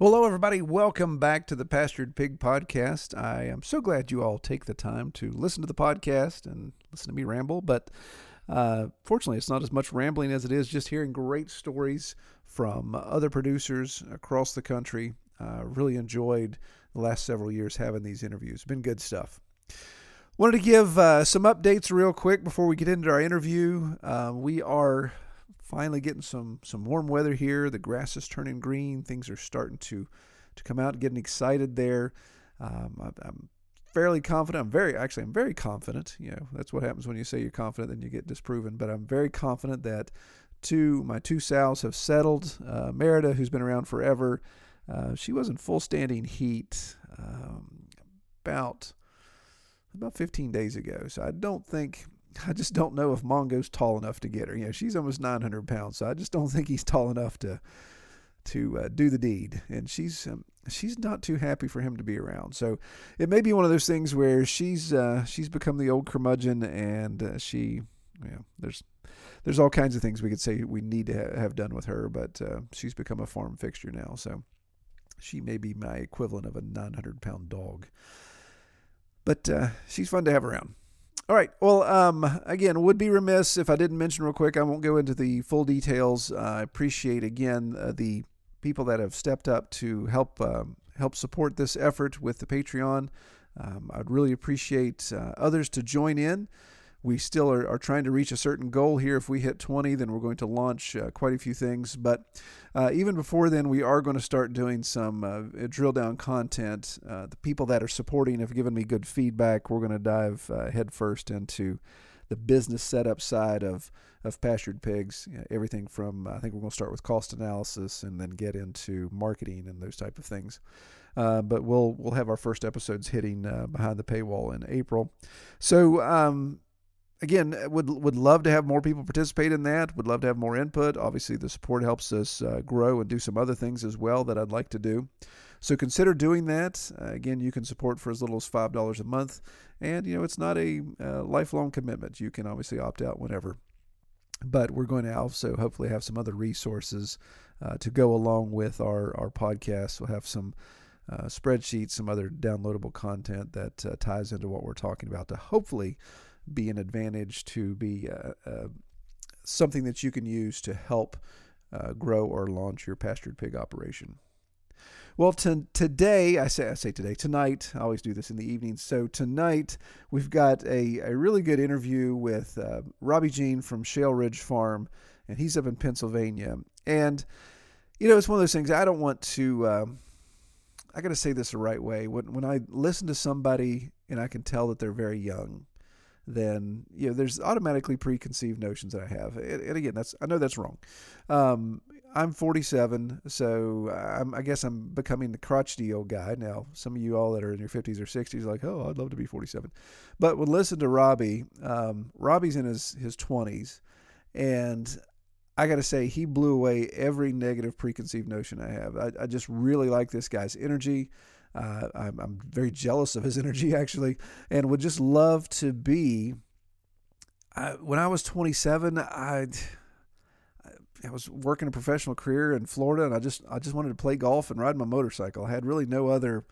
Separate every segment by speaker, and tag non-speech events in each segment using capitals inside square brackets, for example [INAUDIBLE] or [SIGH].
Speaker 1: Well, hello, everybody. Welcome back to the Pastured Pig Podcast. I am so glad you all take the time to listen to the podcast and listen to me ramble. But uh, fortunately, it's not as much rambling as it is just hearing great stories from other producers across the country. Uh, really enjoyed the last several years having these interviews. Been good stuff. Wanted to give uh, some updates real quick before we get into our interview. Uh, we are finally getting some some warm weather here. The grass is turning green. Things are starting to to come out, getting excited there. Um, I, I'm fairly confident. I'm very actually I'm very confident. You know that's what happens when you say you're confident, then you get disproven. But I'm very confident that two my two sows have settled. Uh, Merida, who's been around forever, uh, she was in full standing heat um, about about 15 days ago. So I don't think I just don't know if Mongo's tall enough to get her. You know, she's almost 900 pounds, so I just don't [LAUGHS] think he's tall enough to to uh, do the deed. And she's um, she's not too happy for him to be around. So it may be one of those things where she's uh, she's become the old curmudgeon, and uh, she, know, there's there's all kinds of things we could say we need to ha- have done with her, but uh, she's become a farm fixture now. So she may be my equivalent of a 900 pound dog. But uh, she's fun to have around. All right. Well, um, again, would be remiss if I didn't mention real quick. I won't go into the full details. Uh, I appreciate again uh, the people that have stepped up to help um, help support this effort with the Patreon. Um, I'd really appreciate uh, others to join in. We still are, are trying to reach a certain goal here. If we hit 20, then we're going to launch uh, quite a few things. But uh, even before then, we are going to start doing some uh, drill down content. Uh, the people that are supporting have given me good feedback. We're going to dive uh, headfirst into the business setup side of of pastured pigs. You know, everything from I think we're going to start with cost analysis and then get into marketing and those type of things. Uh, but we'll we'll have our first episodes hitting uh, behind the paywall in April. So um, again, would would love to have more people participate in that. Would love to have more input. Obviously, the support helps us uh, grow and do some other things as well that I'd like to do. So consider doing that. Uh, again, you can support for as little as five dollars a month, and you know it's not a uh, lifelong commitment. You can obviously opt out whenever. But we're going to also hopefully have some other resources uh, to go along with our our podcast. We'll have some uh, spreadsheets, some other downloadable content that uh, ties into what we're talking about to hopefully be an advantage to be uh, uh, something that you can use to help uh, grow or launch your pastured pig operation. Well, to, today, I say, I say today, tonight, I always do this in the evening. So tonight, we've got a, a really good interview with uh, Robbie Jean from Shale Ridge Farm, and he's up in Pennsylvania. And, you know, it's one of those things I don't want to, um, I got to say this the right way. When, when I listen to somebody and I can tell that they're very young, then you know there's automatically preconceived notions that I have, and, and again, that's I know that's wrong. Um, I'm 47, so I'm, I guess I'm becoming the crotchety old guy now. Some of you all that are in your 50s or 60s are like, oh, I'd love to be 47. But when listen to Robbie, um, Robbie's in his his 20s, and I got to say he blew away every negative preconceived notion I have. I, I just really like this guy's energy. Uh, I'm, I'm very jealous of his [LAUGHS] energy actually, and would just love to be. I, when I was 27, I I was working a professional career in Florida, and I just I just wanted to play golf and ride my motorcycle. I had really no other.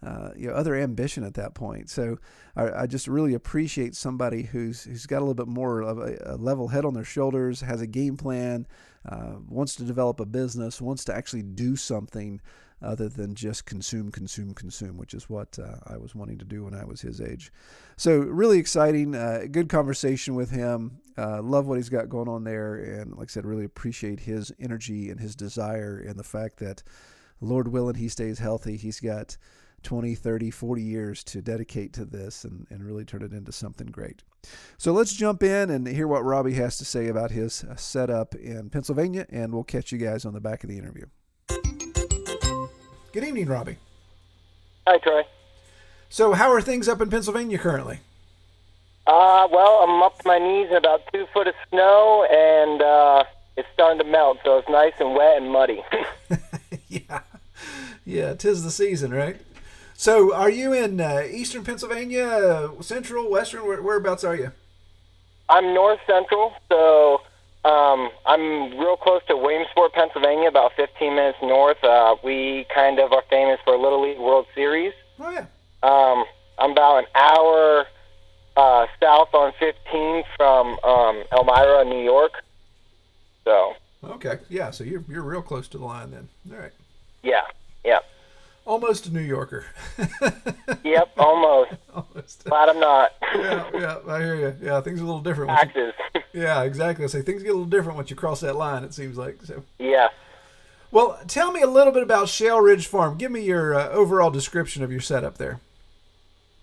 Speaker 1: Uh, you know, other ambition at that point. So I, I, just really appreciate somebody who's who's got a little bit more of a, a level head on their shoulders, has a game plan, uh, wants to develop a business, wants to actually do something other than just consume, consume, consume, which is what uh, I was wanting to do when I was his age. So, really exciting, uh, good conversation with him. Uh, love what he's got going on there. And like I said, really appreciate his energy and his desire and the fact that, Lord willing, he stays healthy. He's got 20, 30, 40 years to dedicate to this and, and really turn it into something great. So let's jump in and hear what Robbie has to say about his setup in Pennsylvania, and we'll catch you guys on the back of the interview. Good evening, Robbie.
Speaker 2: Hi, Troy.
Speaker 1: So, how are things up in Pennsylvania currently?
Speaker 2: Uh, well, I'm up to my knees in about two foot of snow, and uh, it's starting to melt, so it's nice and wet and muddy. [LAUGHS] [LAUGHS]
Speaker 1: yeah, yeah, tis the season, right? So, are you in uh, eastern Pennsylvania, central, western? Where, whereabouts are you?
Speaker 2: I'm north central, so um, I'm real close to Williamsport, Pennsylvania, about 15 minutes north. Uh, we kind of are famous for Little League World Series.
Speaker 1: Oh yeah.
Speaker 2: Um, I'm about an hour uh, south on 15 from um, Elmira, New York. So.
Speaker 1: Okay. Yeah. So you're you're real close to the line then. All right.
Speaker 2: Yeah. Yeah.
Speaker 1: Almost a New Yorker. [LAUGHS]
Speaker 2: yep. Almost.
Speaker 1: almost.
Speaker 2: Glad I'm not.
Speaker 1: yeah. Yeah. I hear you. Yeah. Things are a little different.
Speaker 2: Taxes.
Speaker 1: You, yeah. Exactly. I say things get a little different once you cross that line. It seems like so.
Speaker 2: Yeah.
Speaker 1: Well, tell me a little bit about Shale Ridge Farm. Give me your uh, overall description of your setup there.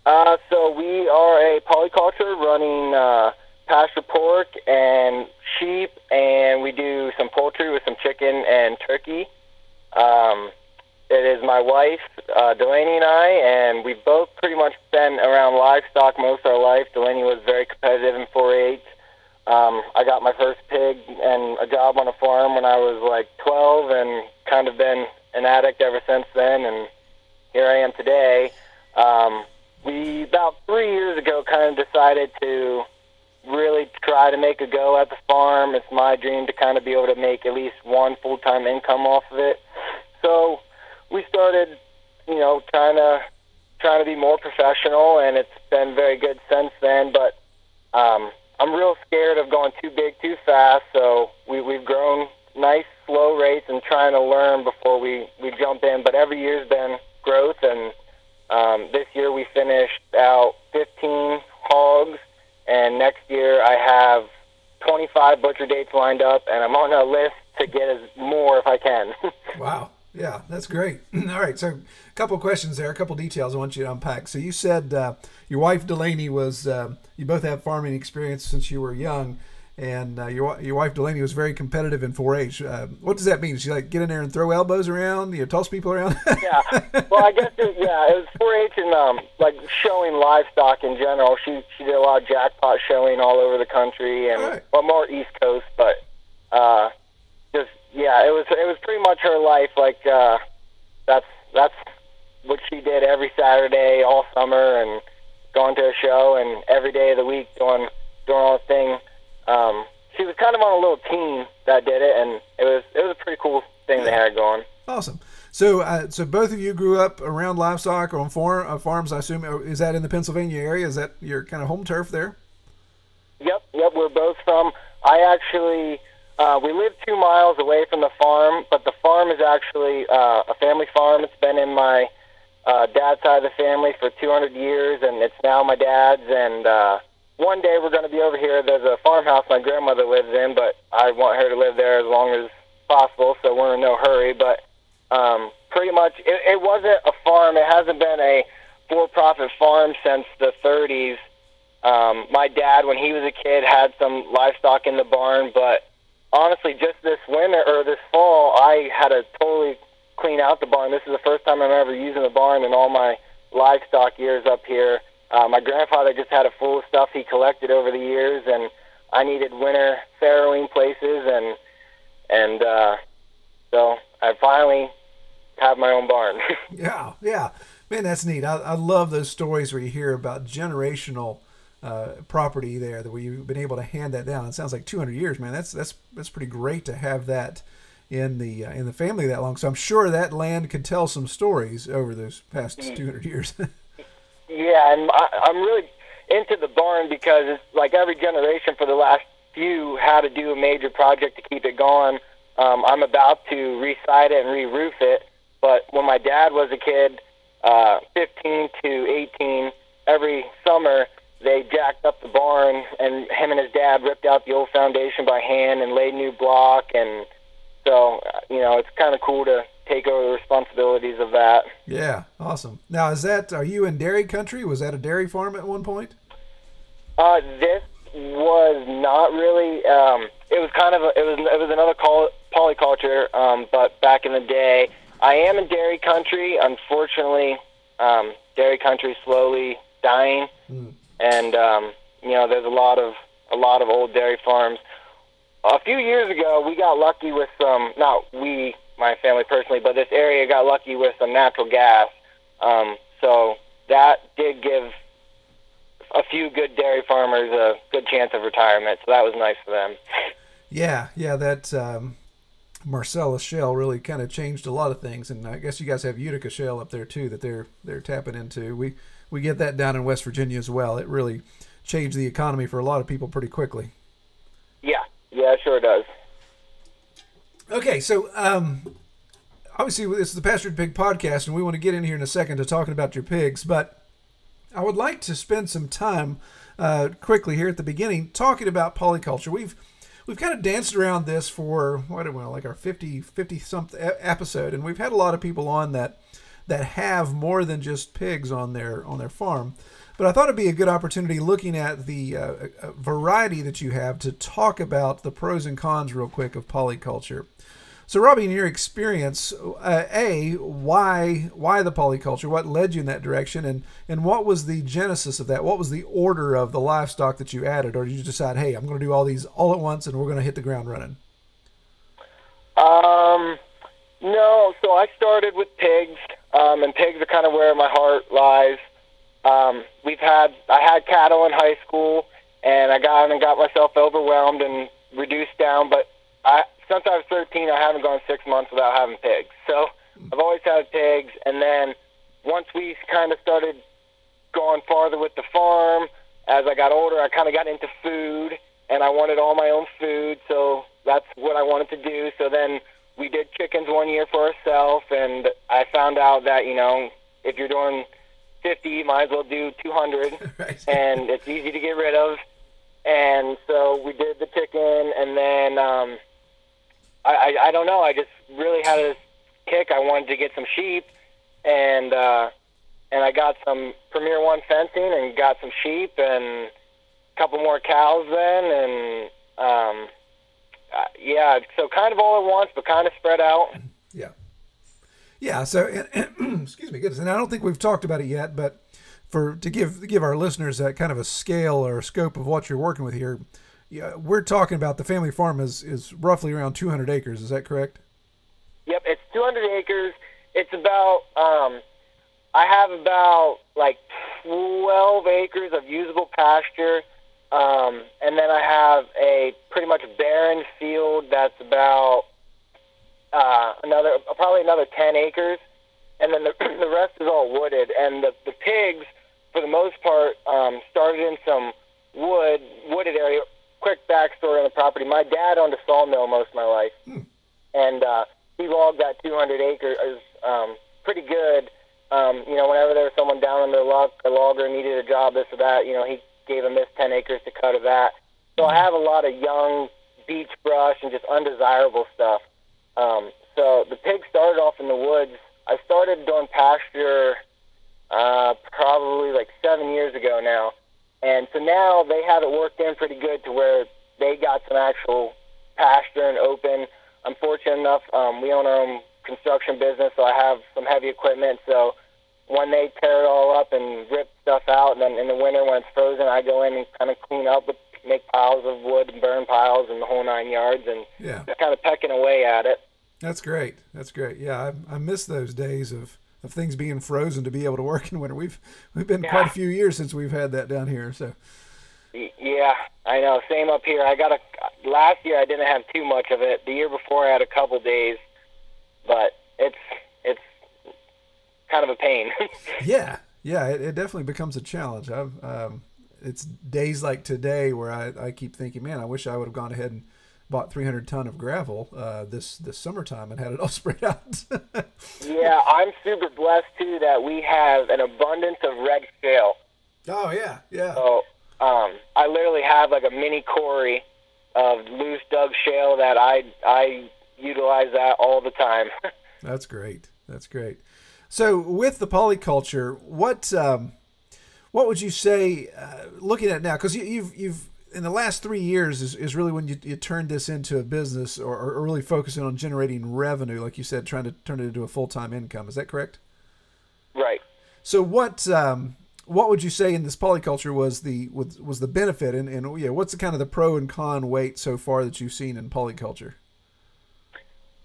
Speaker 2: Uh, so we are a polyculture running uh, pasture pork and sheep, and we do some poultry with some chicken and turkey. Um, it is my wife, uh, Delaney, and I, and we've both pretty much been around livestock most of our life. Delaney was very competitive in 4-H. Um, I got my first pig and a job on a farm when I was like 12, and kind of been an addict ever since then. And here I am today. Um, we about three years ago kind of decided to really try to make a go at the farm. It's my dream to kind of be able to make at least one full time income off of it. So we started, you know, trying to trying to be more professional, and it's been very good since then. But um, I'm real scared of going too big too fast. So we we've grown nice slow rates and trying to learn before we we jump in. But every year's been growth and um, this year we finished out 15 hogs, and next year I have 25 butcher dates lined up, and I'm on a list to get as more if I can. [LAUGHS]
Speaker 1: wow. Yeah, that's great. [CLEARS THROAT] All right, so a couple questions there, a couple details I want you to unpack. So you said uh, your wife Delaney was, uh, you both have farming experience since you were young and uh, your your wife Delaney was very competitive in 4-H. Uh, what does that mean? She like get in there and throw elbows around, you know, toss people around? [LAUGHS]
Speaker 2: yeah. Well, I guess it, yeah, it was 4-H and um, like showing livestock in general. She she did a lot of jackpot showing all over the country and right. well more East Coast, but uh, yeah, it was it was pretty much her life. Like uh, that's that's what she did every Saturday all summer and going to a show and every day of the week doing doing all the thing um, she was kind of on a little team that did it, and it was it was a pretty cool thing they had going.
Speaker 1: Awesome. So, uh, so both of you grew up around livestock or on farm, uh, farms. I assume is that in the Pennsylvania area? Is that your kind of home turf there?
Speaker 2: Yep, yep. We're both from. I actually uh, we live two miles away from the farm, but the farm is actually uh, a family farm. It's been in my uh, dad's side of the family for 200 years, and it's now my dad's. And uh, one day we're going to be over here. There's a farmhouse my grandmother lives in, but I want her to live there as long as possible, so we're in no hurry. But um, pretty much, it, it wasn't a farm. It hasn't been a for-profit farm since the 30s. Um, my dad, when he was a kid, had some livestock in the barn, but honestly, just this winter or this fall, I had to totally clean out the barn. This is the first time I'm ever using the barn in all my livestock years up here. Uh, my grandfather just had a full of stuff he collected over the years, and I needed winter farrowing places, and and uh, so I finally have my own barn. [LAUGHS]
Speaker 1: yeah, yeah, man, that's neat. I, I love those stories where you hear about generational uh, property there that you've been able to hand that down. It sounds like 200 years, man. That's that's that's pretty great to have that in the uh, in the family that long. So I'm sure that land could tell some stories over those past mm. 200 years. [LAUGHS]
Speaker 2: Yeah, and I, I'm really into the barn because it's like every generation for the last few had to do a major project to keep it going. Um, I'm about to re-side it and re-roof it, but when my dad was a kid, uh, 15 to 18, every summer they jacked up the barn, and him and his dad ripped out the old foundation by hand and laid new block, and so you know it's kind of cool to take over the responsibilities of that.
Speaker 1: Yeah, awesome. Now, is that are you in dairy country? Was that a dairy farm at one point?
Speaker 2: Uh, this was not really. Um, it was kind of a, it was it was another polyculture, um, but back in the day, I am in dairy country. Unfortunately, um, dairy country slowly dying, and um, you know there's a lot of a lot of old dairy farms. A few years ago, we got lucky with some. Not we, my family personally, but this area got lucky with some natural gas. Um, so that did give a few good dairy farmers a good chance of retirement. So that was nice for them.
Speaker 1: Yeah, yeah, that um, Marcellus Shale really kind of changed a lot of things, and I guess you guys have Utica Shale up there too that they're they're tapping into. We we get that down in West Virginia as well. It really changed the economy for a lot of people pretty quickly.
Speaker 2: Yeah, yeah, it sure does.
Speaker 1: Okay, so um, obviously this is the Pastured Pig podcast, and we want to get in here in a second to talking about your pigs, but I would like to spend some time uh, quickly here at the beginning talking about polyculture. We've we've kind of danced around this for what do we know, like our 50 50 something episode, and we've had a lot of people on that that have more than just pigs on their on their farm. But I thought it'd be a good opportunity looking at the uh, uh, variety that you have to talk about the pros and cons real quick of polyculture. So, Robbie, in your experience, uh, a why why the polyculture? What led you in that direction, and and what was the genesis of that? What was the order of the livestock that you added, or did you decide, hey, I'm going to do all these all at once, and we're going to hit the ground running?
Speaker 2: Um, no. So I started with pigs, um, and pigs are kind of where my heart lies. Um, we've had I had cattle in high school, and I got and got myself overwhelmed and reduced down. But I since I was 13, I haven't gone six months without having pigs. So I've always had pigs, and then once we kind of started going farther with the farm, as I got older, I kind of got into food, and I wanted all my own food. So that's what I wanted to do. So then we did chickens one year for ourselves, and I found out that you know if you're doing 50, you might as well do 200, [LAUGHS]
Speaker 1: Right.
Speaker 2: and it's easy to get rid of. And so we did the chicken, and then um, I, I I don't know. I just really had this kick. I wanted to get some sheep, and uh, and I got some Premier One fencing, and got some sheep, and a couple more cows then, and um, uh, yeah. So kind of all at once, but kind of spread out.
Speaker 1: Yeah. Yeah. So, and, [CLEARS THROAT] and, excuse me, goodness, and I don't think we've talked about it yet, but for to give to give our listeners that kind of a scale or scope of what you're working with here, yeah, we're talking about the family farm is is roughly around 200 acres. Is that correct?
Speaker 2: Yep, it's 200 acres. It's about um, I have about like 12 acres of usable pasture, um, and then I have a pretty much barren field that's about uh, another probably another 10 acres, and then the [CLEARS THROAT] the rest is all wooded. And the the pigs, for the most part, um, started in some wood wooded area. Quick backstory on the property: my dad owned a sawmill most of my life and uh, he logged that 200 acres um, pretty good. Um, you know, whenever there was someone down on their luck, a logger needed a job, this or that, you know, he gave him this 10 acres to cut of that. So I have a lot of young beech brush and just undesirable stuff. Um, so the pig started off in the woods. I started doing pasture uh, probably like seven years ago now. And so now they have it worked in pretty good to where they got some actual pasture and open. I'm fortunate enough, um, we own our own construction business, so I have some heavy equipment. So when they tear it all up and rip stuff out, and then in the winter when it's frozen, I go in and kind of clean up, with, make piles of wood and burn piles and the whole nine yards, and
Speaker 1: Yeah.
Speaker 2: just kind of pecking away at it.
Speaker 1: That's great. That's great. Yeah, I, I miss those days of, of things being frozen to be able to work in winter. We've we've been quite a few years since we've had that down here. So
Speaker 2: Yeah, I know. Same up here. I got a last year. I didn't have too much of it. The year before, I had a couple days, but it's kind of a pain. [LAUGHS]
Speaker 1: yeah, yeah, it, it definitely becomes a challenge. I've um, it's days like today where I, I keep thinking, man, I wish I would have gone ahead and bought 300 ton of gravel uh, this this summertime and had it all [LAUGHS] spread out.
Speaker 2: yeah, I'm super blessed too that we have an abundance of red shale.
Speaker 1: oh yeah, yeah.
Speaker 2: So um, I literally have like a mini quarry of loose dug shale that I I utilize that all the time. [LAUGHS]
Speaker 1: That's great. That's great. So, with the polyculture, what um, what would you say? Uh, looking at now, because you, you've you've in the last three years is, is really when you, you turned this into a business or, or really focusing on generating revenue, like you said, trying to turn it into a full time income. Is that correct?
Speaker 2: right.
Speaker 1: So what um, what would you say in this polyculture was the was, was the benefit and, and yeah what's the kind of the pro and con weight so far that you've seen in polyculture?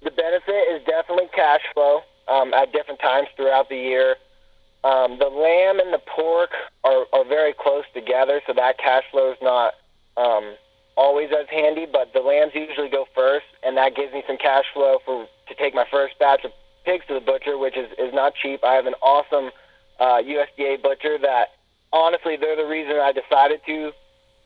Speaker 2: The benefit is definitely cash flow um, at different times throughout the year. Um, the lamb and the pork are, are very close together, so that cash flow is not um, always as handy. But the lambs usually go first, and that gives me some cash flow for to take my first batch of pigs to the butcher, which is, is not cheap. I have an awesome uh, USDA butcher that honestly they're the reason I decided to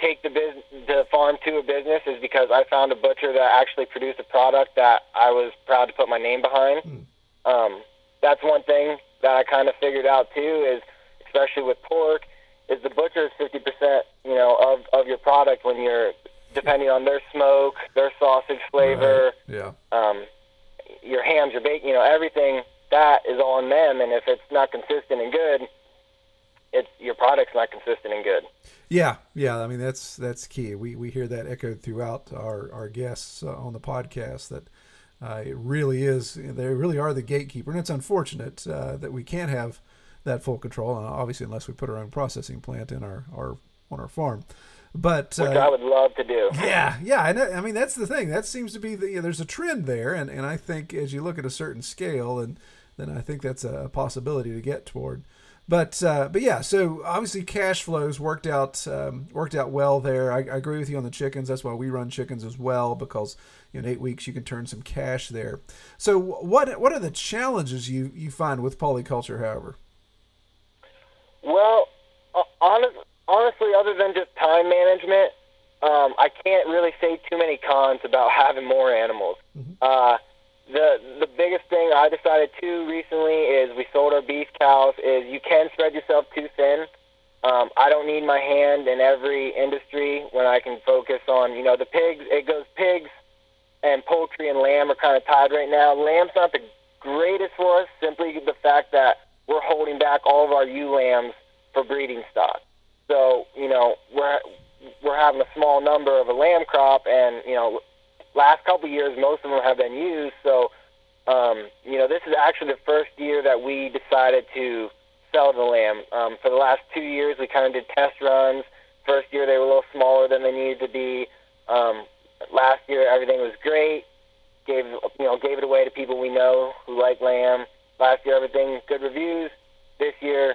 Speaker 2: take the business, the farm to a business is because I found a butcher that actually produced a product that I was proud to put my name behind. Mm. Um, that's one thing that I kind of figured out too is, especially with pork, is the butcher is fifty percent, you know, of of your product when you're depending on their smoke, their sausage flavor,
Speaker 1: right. yeah,
Speaker 2: um, your hams, your bacon, you know, everything that is on them. And if it's not consistent and good, it's your product's not consistent and good.
Speaker 1: Yeah, yeah. I mean, that's that's key. We we hear that echoed throughout our our guests uh, on the podcast that. Uh, it really is. They really are the gatekeeper, and it's unfortunate uh, that we can't have that full control. And obviously, unless we put our own processing plant in our, our on our farm. But
Speaker 2: which uh, I would love to do. [LAUGHS]
Speaker 1: Yeah, yeah. And I mean, that's the thing. That seems to be the you know, there's a trend there, and and I think as you look at a certain scale, and then I think that's a possibility to get toward. But uh, but yeah, so obviously cash flows worked out um, worked out well there. I, I, agree with you on the chickens. That's why we run chickens as well because you know, in eight weeks you can turn some cash there. So what what are the challenges you you find with polyculture, however?
Speaker 2: Well, uh, honestly honestly, other than just time management, um, I can't really say too many cons about [LAUGHS] having more animals. Mm-hmm. Uh, the the biggest thing I decided to recently is we sold our beef cows. Is you can spread yourself too thin. Um, I don't need my hand in every industry when I can focus on you know the pigs. It goes pigs and poultry and lamb are kind of tied right now. Lamb's not the greatest for us simply the fact that we're holding back all of our ewe lambs for breeding stock. So you know we're we're having a small number of a lamb crop, and you know last couple years most of them have been used. So um, you know this is actually the first year that we decided to sell the lamb. Um, for the last two years, we kind of did test runs. First year they were a little smaller than they needed to be. Um, last year everything was great. Gave you know gave it away to people we know who like lamb. Last year everything good reviews. This year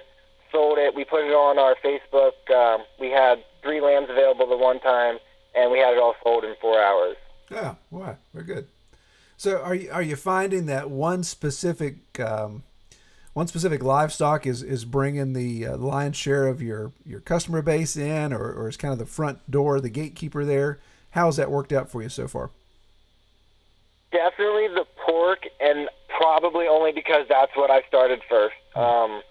Speaker 2: sold it. We put it on our Facebook. Um, we had three lambs available the one time, and we had it all sold in four hours.
Speaker 1: Yeah, wow, very good. So, are you are you finding that one specific um, one specific livestock is is bringing the uh, lion's share of your your customer base in, or, or is kind of the front door, the gatekeeper there? How has that worked out for you so far?
Speaker 2: Definitely the pork, and probably only because that's what I started first. Hmm. Um,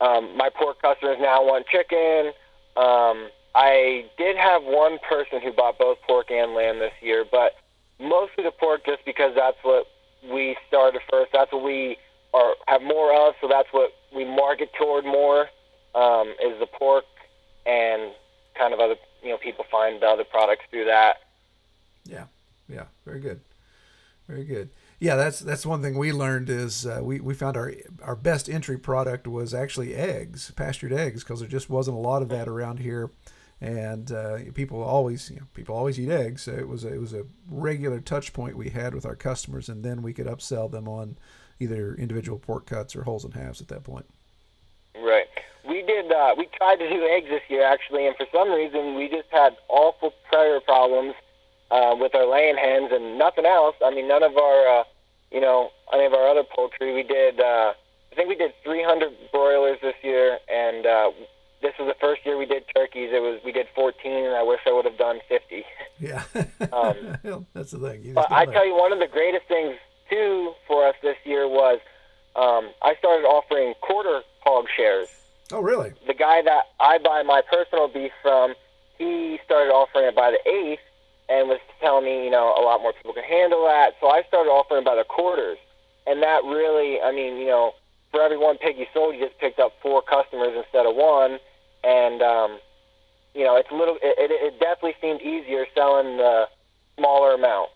Speaker 2: um, my pork customers now want chicken. Um, I did have one person who bought both pork and lamb this year, but mostly the pork just because that's what we started first. That's what we are have more of, so that's what we market toward more um, is the pork, and kind of other you know people find the other products through that.
Speaker 1: Yeah, yeah, very good, very good yeah, that's that's one thing we learned is uh, we we found our our best entry product was actually eggs, pastured eggs, because there just wasn't a lot of that around here, and uh, people always you know, people always eat eggs. So it was a, it was a regular touch point we had with our customers, and then we could upsell them on either individual pork cuts or wholes and halves at that point.
Speaker 2: Did. Uh, we tried to do eggs this year actually, and for some reason we just had awful predator problems uh, with our laying hens and nothing else. I mean, none of our uh, you know, any of our other poultry. We did, uh, I think we did 300 broilers this year, and uh, this was the first year we did turkeys. It was we did 14, and I wish I would have done 50.
Speaker 1: Yeah, [LAUGHS] um, [LAUGHS] that's the thing.
Speaker 2: but I tell you, one of the greatest things too for us this year was um, I started offering quarter hog shares.
Speaker 1: Oh, really?
Speaker 2: The guy that I buy my personal beef from, he started offering it by the eighth, and was telling me, you know, a lot more people can handle that. So I started offering by the quarters, and that really, I mean, you know, for every one pig you sold, you just picked up four customers instead of one, and um, you know, it's a little, it, it, it definitely seemed easier selling the smaller amount.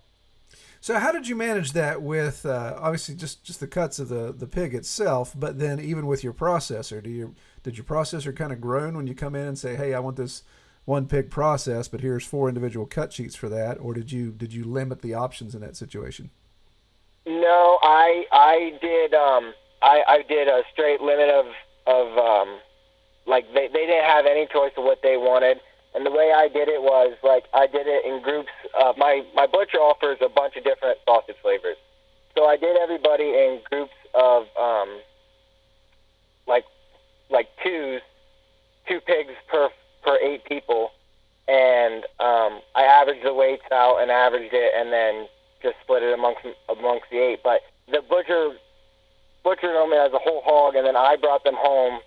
Speaker 1: So how did you manage that with uh, obviously just, just the cuts of the, the pig itself, but then even with your processor? Do you did your processor kind of groan when you come in and say, "Hey, I want this one pig process, but here's four individual cut sheets for that," or did you did you limit the options in that situation?
Speaker 2: No, I I did um I I did a straight limit of of um like they they didn't have any choice of what they wanted. And the way I did it was like I did it in groups. Uh, my my butcher offers a bunch of different sausage flavors, so I did everybody in groups of um, like like twos, two pigs per per eight people, and um, I averaged the weights out and averaged it, and then just split it amongst amongst the eight. But the butcher butchered them as a whole hog, and then I brought them home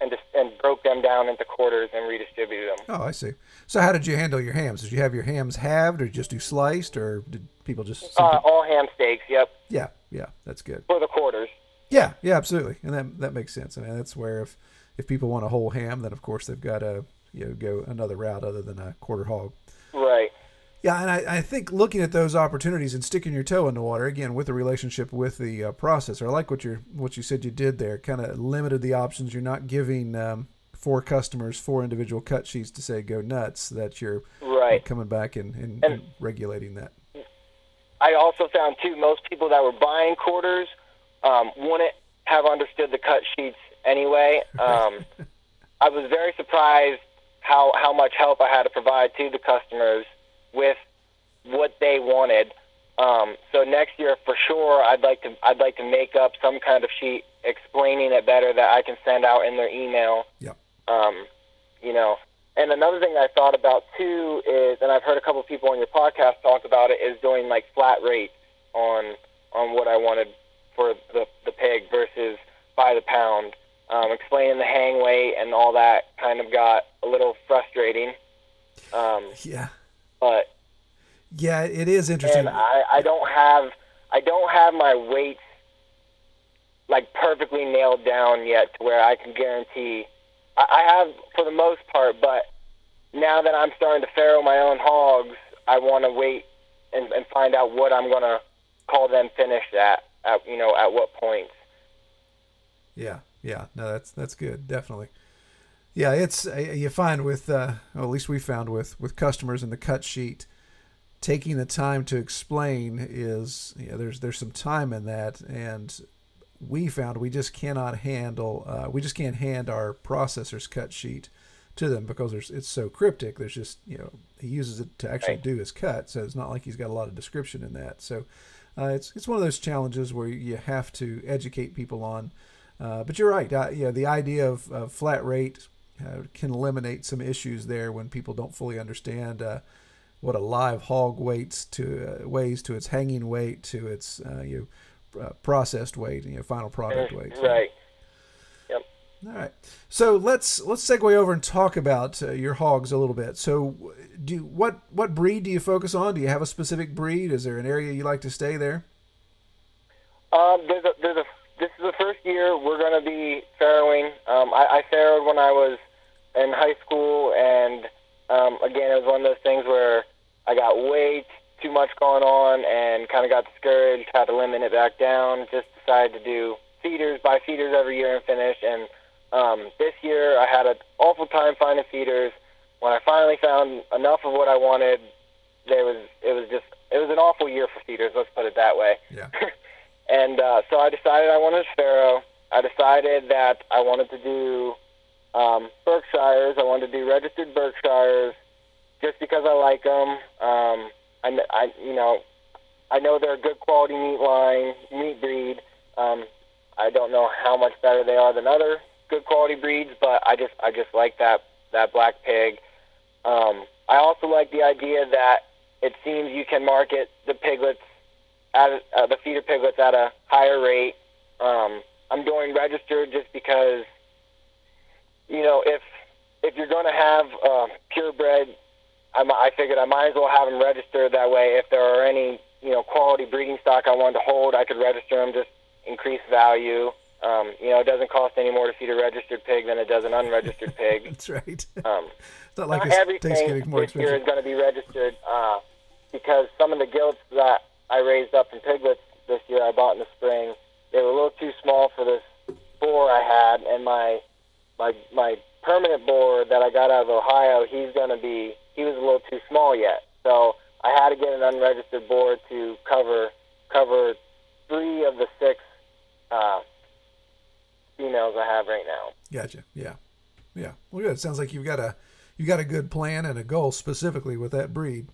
Speaker 2: and just and broke them down into quarters and redistributed them.
Speaker 1: Oh, I see. So how did you handle your hams? Did you have your hams halved, or just do sliced, or did people just?
Speaker 2: Uh, all ham steaks. Yep.
Speaker 1: Yeah, yeah, that's good.
Speaker 2: For the quarters.
Speaker 1: Yeah, yeah, absolutely, and that that makes sense. I mean, that's where if if people want a whole ham, then of course they've got to you know go another route other than a quarter hog.
Speaker 2: Right.
Speaker 1: Yeah, and I, I think looking at those opportunities and sticking your toe in the water again with the relationship with the uh, processor. I like what you what you said you did there. Kind of limited the options. You're not giving um, four customers four individual cut sheets to say go nuts. That you're
Speaker 2: right
Speaker 1: coming back and, and, and, and regulating that.
Speaker 2: I also found too most people that were buying quarters um, wouldn't have understood the cut sheets anyway. Um, [LAUGHS] I was very surprised how how much help I had to provide to the customers with what they wanted. Um, so next year, for sure, I'd like to I'd like to make up some kind of sheet explaining it better that I can send out in their email.
Speaker 1: Yep.
Speaker 2: Um, you know, and another thing I thought about too is, and I've heard a couple of people on your podcast talk about it, is doing like flat rates on on what I wanted for the the pig versus by the pound. Um, explaining the hang weight and all that kind of got a little frustrating. Um,
Speaker 1: yeah
Speaker 2: but
Speaker 1: yeah, it is interesting.
Speaker 2: And I, I don't have I don't have my weights like perfectly nailed down yet to where I can guarantee. I, I have for the most part, but now that I'm starting to farrow my own hogs, I want to wait and, and find out what I'm going to call them finished at, at you know at what points.
Speaker 1: Yeah, yeah, no, that's that's good, definitely. Yeah, it's uh, you find with uh, well, at least we found with with customers in the cut sheet, taking the time to explain is you know, there's there's some time in that, and we found we just cannot handle uh, we just can't hand our processor's cut sheet to them because there's it's so cryptic. There's just you know he uses it to actually do his cut, so it's not like he's got a lot of description in that. So uh, it's it's one of those challenges where you have to educate people on. Uh, but you're right. Uh, you know, the idea of, of flat rate uh, can eliminate some issues there when people don't fully understand uh, what a live hog weights to uh, weighs to its hanging weight to its uh, you know, uh, processed weight and you know, final product weight.
Speaker 2: Right.
Speaker 1: All right. So let's let's segue over and talk about uh, your hogs a little bit. So, do what what breed do you focus on? Do you have a specific breed? Is there an area you like to stay there?
Speaker 2: Um, there's a, there's a this is the first year we're going to be farrowing. Um, I, I farrowed when I was in high school, and um, again, it was one of those things where I got way too much going on and kind of got discouraged, had to limit it back down. Just decided to do feeders, buy feeders every year and finish. And um, this year, I had an awful time finding feeders. When I finally found enough of what I wanted, there was it was just it was an awful year for feeders. Let's put it that way.
Speaker 1: Yeah. [LAUGHS]
Speaker 2: and uh, so I decided I wanted a farrow. I decided that I wanted to do um, Berkshires. I wanted to do registered Berkshires just because I like them. Um, I, I, you know, I know they're a good quality meat line, meat breed. Um, I don't know how much better they are than other good quality breeds, but I just, I just like that that black pig. Um, I also like the idea that it seems you can market the piglets at uh, the feeder piglets at a higher rate. Um, I'm doing registered just because you know, if if you're going to have uh, purebred, I, I figured I might as well have them registered that way. If there are any, you know, quality breeding stock I wanted to hold, I could register them, just increase value. Um, you know, it doesn't cost any more to feed a registered pig than it does an unregistered pig. [LAUGHS]
Speaker 1: That's right.
Speaker 2: Um,
Speaker 1: it's not like
Speaker 2: not everything this year is going to be registered uh, because some of the gilts that I raised up from piglets this year. I bought in the spring. They were a little too small for this boar I had, and my my my permanent boar that I got out of Ohio, he's gonna be he was a little too small yet. So I had to get an unregistered boar to cover cover three of the six uh, females I have right now.
Speaker 1: Gotcha. Yeah. Yeah. Well, good. It sounds like you've got a you got a good plan and a goal specifically with that breed.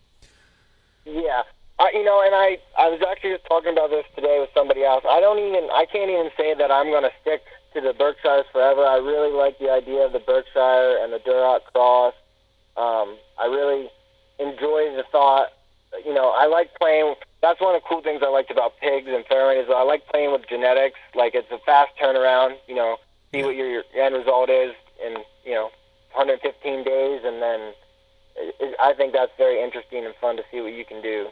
Speaker 2: Yeah. Uh, you know, and I I was actually just talking about this today with somebody else. I don't even I can't even say that I'm going to stick to the Berkshires forever. I really like the idea of the Berkshire and the Duroc cross. Um, I really enjoy the thought. You know, I like playing. That's one of the cool things I liked about pigs and farrowing is I like playing with genetics. Like it's a fast turnaround. You know, see what your, your end result is in you know 115 days, and then it, it, I think that's very interesting and fun to see what you can do.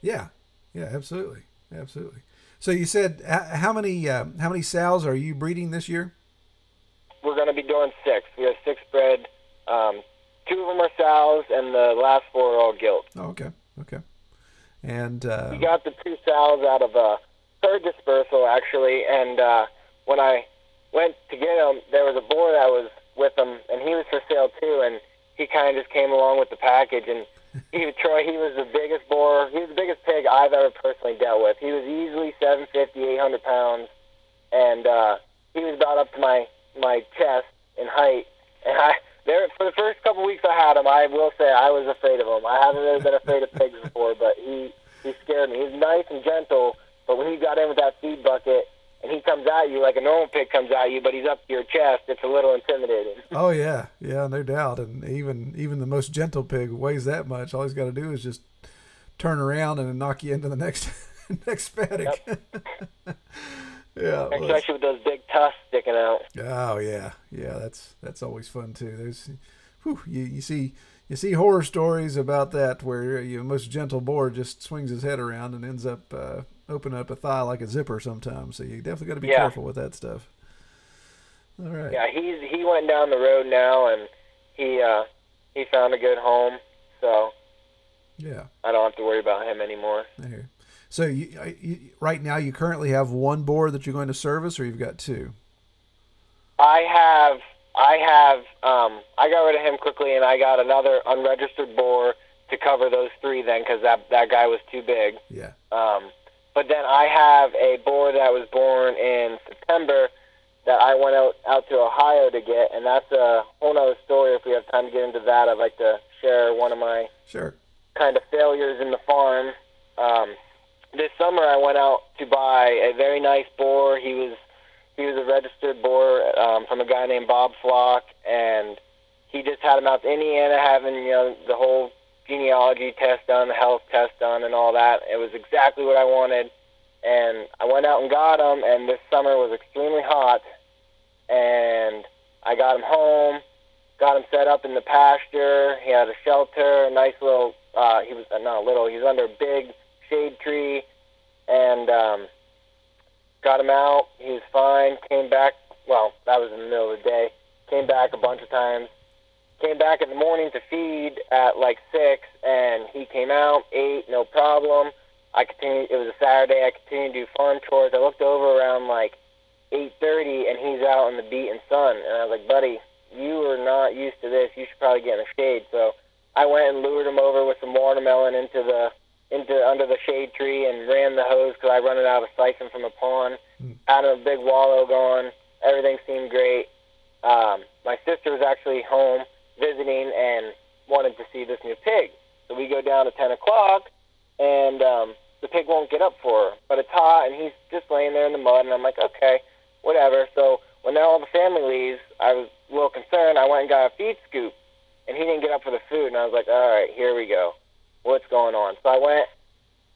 Speaker 1: Yeah, yeah, absolutely, absolutely. So you said how many uh, how many sows are you breeding this year?
Speaker 2: We're going to be doing six. We have six bred. Um, two of them are sows, and the last four are all gilt.
Speaker 1: Oh, okay, okay. And uh,
Speaker 2: We got the two sows out of a third dispersal actually, and uh, when I went to get them, there was a boar that was with them, and he was for sale too, and he kind of just came along with the package, and [LAUGHS] he Troy, he was the biggest boar, he was the biggest pig I've ever personally dealt with. He was easily 750, 800 pounds, and uh, he was about up to my my chest in height, and I. There, for the first couple weeks I had him, I will say I was afraid of him. I haven't really been afraid of pigs before, but he he scared me. He's nice and gentle, but when he got in with that feed bucket and he comes at you like a normal pig comes at you, but he's up to your chest, it's a little intimidating. [LAUGHS]
Speaker 1: oh yeah, yeah, no doubt. And even even the most gentle pig weighs that much. All he's got to do is just turn around and knock you into the next [LAUGHS] next paddock. [LAUGHS] yeah.
Speaker 2: Especially with those big tusks sticking out.
Speaker 1: Oh yeah, yeah. That's that's always fun too. There's, whew, you you see you see horror stories about that where your most gentle boar just swings his head around and ends up uh, opening up a thigh like a zipper sometimes. So you definitely got to be
Speaker 2: Yeah.
Speaker 1: careful with that stuff. All right.
Speaker 2: Yeah, he's he went down the road now and he uh he found a good home, so
Speaker 1: Yeah.
Speaker 2: I don't have to worry about him anymore.
Speaker 1: I hear. So you, you right now you currently have one boar that you're going to service, or you've got two.
Speaker 2: I have I have um I got rid of him quickly and I got another unregistered boar to cover those three then cuz that that guy was too big.
Speaker 1: Yeah.
Speaker 2: Um but then I have a boar that was born in September that I went out out to Ohio to get and that's a whole nother story if we have time to get into that. I'd like to share one of my
Speaker 1: Sure.
Speaker 2: kind of failures in the farm. Um, this summer, I went out to buy a very nice boar. He was he was a registered boar um, from a guy named Bob Flock, and he just had him out to Indiana, having you know the whole genealogy test done, the health test done, and all that. It was exactly what I wanted, and I went out and got him. And this summer was extremely hot, and I got him home got him set up in the pasture. He had a shelter, a nice little. Uh, he was uh, not little. He was under a big shade tree, and um, got him out. He was fine. Came back. Well, that was in the middle of the day. Came back a bunch of times. Came back in the morning to feed at like six, and he came out, ate, no problem. I continued. It was a Saturday. I continued to do farm chores. I looked over around like eight thirty, and he's out in the beating sun, and I was like, buddy, you are not used to this. You should probably get in the shade. So I went and lured him over with some watermelon into the into under the shade tree and ran the hose because I run it out of a siphon from a pond. Had him a big wallow going. Everything seemed great. Um, my sister was actually home visiting and wanted to see this new pig. So we go down at 10 o'clock, and um, the pig won't get up for her. But it's hot, and he's just laying there in the mud, and I'm like, okay, whatever. So when all the family leaves, I was a little concerned. I went and got a feed scoop, and he didn't get up for the food, and I was like, all right, here we go. What's going on? So I went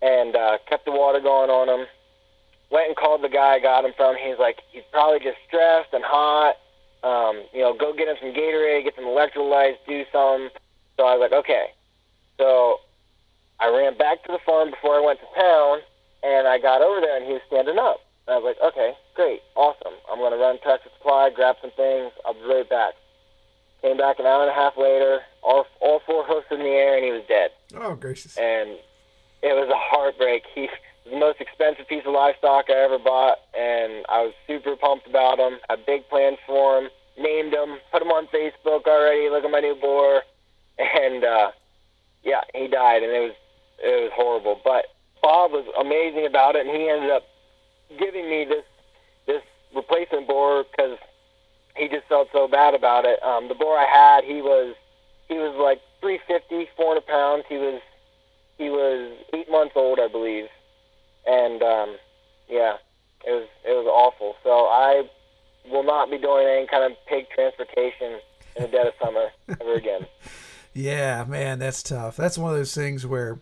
Speaker 2: and uh, kept the water going on him. Went and called the guy I got him from. He's like, he's probably just stressed and hot. Um, you know, go get him some Gatorade, get some electrolytes, do something. So I was like, okay. So I ran back to the farm before I went to town, and I got over there, and he was standing up. And I was like, okay, great, awesome. I'm going to run Tractor Supply, grab some things. I'll be right back. Came back an hour and a half later, all, all four hoofs in the air, and he was dead.
Speaker 1: Oh gracious.
Speaker 2: And it was a heartbreak. He was the most expensive piece of livestock I ever bought, and I was super pumped about him. I Had big plans for him. Named him, put him on Facebook already. Look at my new boar, and uh, yeah, he died, and it was it was horrible. But Bob was amazing about it, and he ended up giving me this this replacement boar because he just felt so bad about it. Um, the boar I had, he was he was like 350, 400 pounds. He was he was eight months old, I believe, and um, yeah, it was it was awful. So I will not be doing any kind of pig transportation in the dead of summer ever again. [LAUGHS]
Speaker 1: Yeah, man, that's tough. That's one of those things where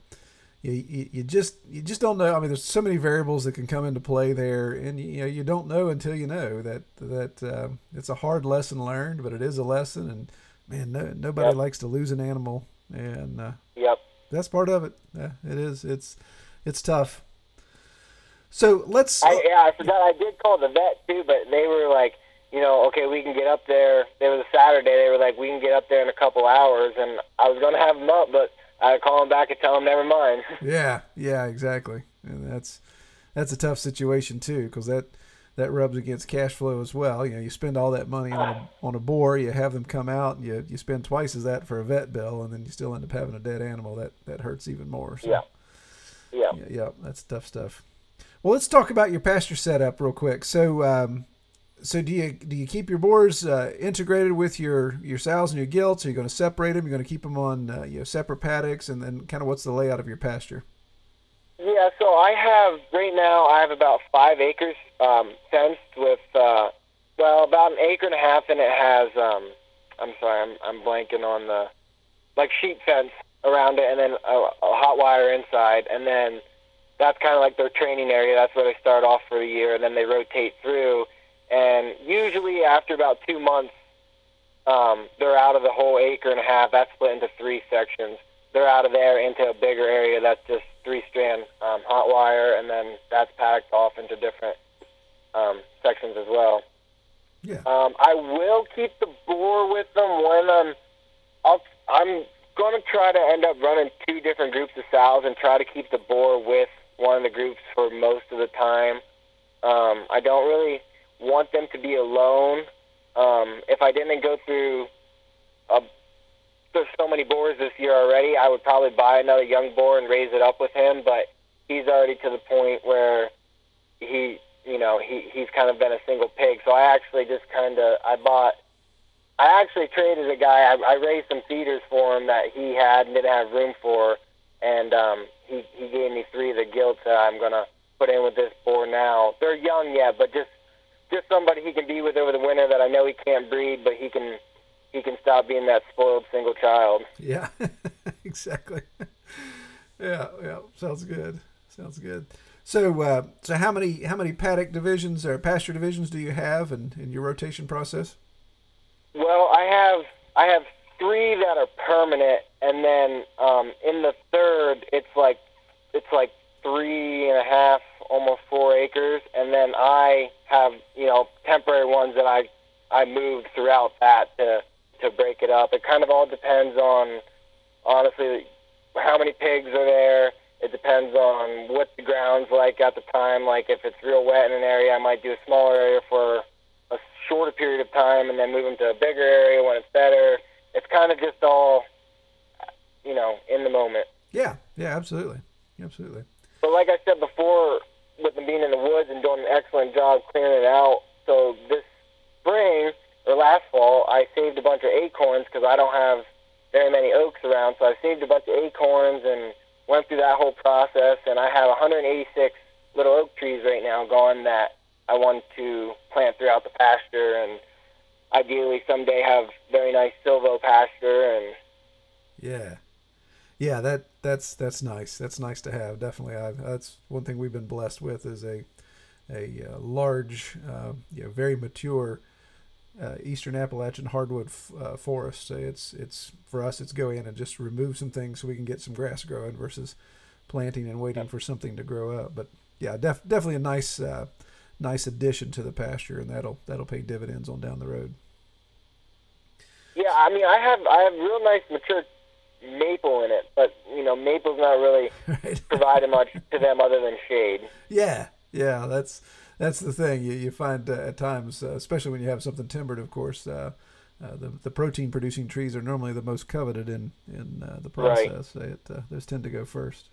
Speaker 1: you, you, you just you just don't know. I mean, there's so many variables that can come into play there, and you know you don't know until you know that that uh, it's a hard lesson learned, but it is a lesson. And man, no, nobody
Speaker 2: Yep.
Speaker 1: likes to lose an animal, and uh,
Speaker 2: Yep.
Speaker 1: that's part of it. Yeah, it is. It's it's tough. So let's.
Speaker 2: I, yeah, I forgot. I did call the vet too, but they were like, you know, okay, we can get up there. It was a Saturday. They were like, we can get up there in a couple hours, and I was gonna have them up, but I call them back and tell them never mind. [LAUGHS]
Speaker 1: Yeah, yeah, exactly. And that's that's a tough situation too, because that that rubs against cash flow as well. You know, you spend all that money on a, on a boar, you have them come out, and you you spend twice as that for a vet bill, and then you still end up having a dead animal. That that hurts even more. So,
Speaker 2: Yeah. Yeah.
Speaker 1: yeah, yeah, that's tough stuff. Well, let's talk about your pasture setup real quick. So, um, so do you do you keep your boars uh, integrated with your your sows and your gilts? Are you going to separate them? You're going to keep them on uh, you know separate paddocks, and then kind of what's the layout of your pasture?
Speaker 2: Yeah, so I have right now. I have about five acres um, fenced with, uh, well, about an acre and a half, and it has. Um, I'm sorry, I'm I'm blanking on the like sheet fence around it, and then a, a hot wire inside, and then that's kind of like their training area. That's where they start off for the year, and then they rotate through. And usually after about two months, um, they're out of the whole acre and a half. That's split into three sections. They're out of there into a bigger area that's just three strand um, hot wire, and then that's packed off into different um, sections as well.
Speaker 1: Yeah.
Speaker 2: Um, I will keep the boar with them when I'm. I'll, I'm going to try to end up running two different groups of sows and try to keep the boar with one of the groups for most of the time. Um, I don't really want them to be alone. Um, if I didn't go through a, there's so many boars this year already, I would probably buy another young boar and raise it up with him. But he's already to the point where he, you know, he he's kind of been a single pig. So I actually just kind of I bought. I actually traded a guy. I, I raised some feeders for him that he had and didn't have room for, and um, he he gave me three of the gilts that I'm gonna put in with this boar now. They're young yet, but just just somebody he can be with over the winter that I know he can't breed, but he can he can stop being that spoiled single child.
Speaker 1: Yeah, [LAUGHS] exactly. yeah, yeah, sounds good. Sounds good. So, uh, so how many how many paddock divisions or pasture divisions do you have in, in your rotation process?
Speaker 2: Well, I have I have three that are permanent, and then um, in the third, it's like it's like three and a half, almost four acres, and then I have you know temporary ones that I I moved throughout that to to break it up. It kind of all depends on honestly how many pigs are there. It depends on what the ground's like at the time. Like if it's real wet in an area, I might do a smaller area for a shorter period of time and then move them to a bigger area when it's better. It's kind of just all, you know, in the moment.
Speaker 1: Yeah, yeah, absolutely, absolutely.
Speaker 2: But like I said before, with them being in the woods and doing an excellent job clearing it out, so this spring or last fall, I saved a bunch of acorns because I don't have very many oaks around. So I saved a bunch of acorns and went through that whole process. And I have 186 little oak trees right now going that I want to plant throughout the pasture and ideally someday have very nice silvo pasture and
Speaker 1: Yeah, yeah. That that's that's nice. That's nice to have. Definitely, I, that's one thing we've been blessed with is a a uh, large, uh, you know, very mature uh, eastern Appalachian hardwood f- uh, forest. So it's it's for us, it's go in and just remove some things so we can get some grass growing versus planting and waiting for something to grow up. But yeah, def- definitely a nice uh, nice addition to the pasture, and that'll that'll pay dividends on down the road.
Speaker 2: Yeah, I mean, I have I have real nice mature maple in it, but you know maple's not really [LAUGHS]
Speaker 1: right.
Speaker 2: providing much to them other than shade.
Speaker 1: Yeah, yeah, that's that's the thing. You you find uh, at times, uh, especially when you have something timbered, of course, uh, uh, the the protein producing trees are normally the most coveted in in uh, the
Speaker 2: Right.
Speaker 1: process. It, uh, those tend to go first.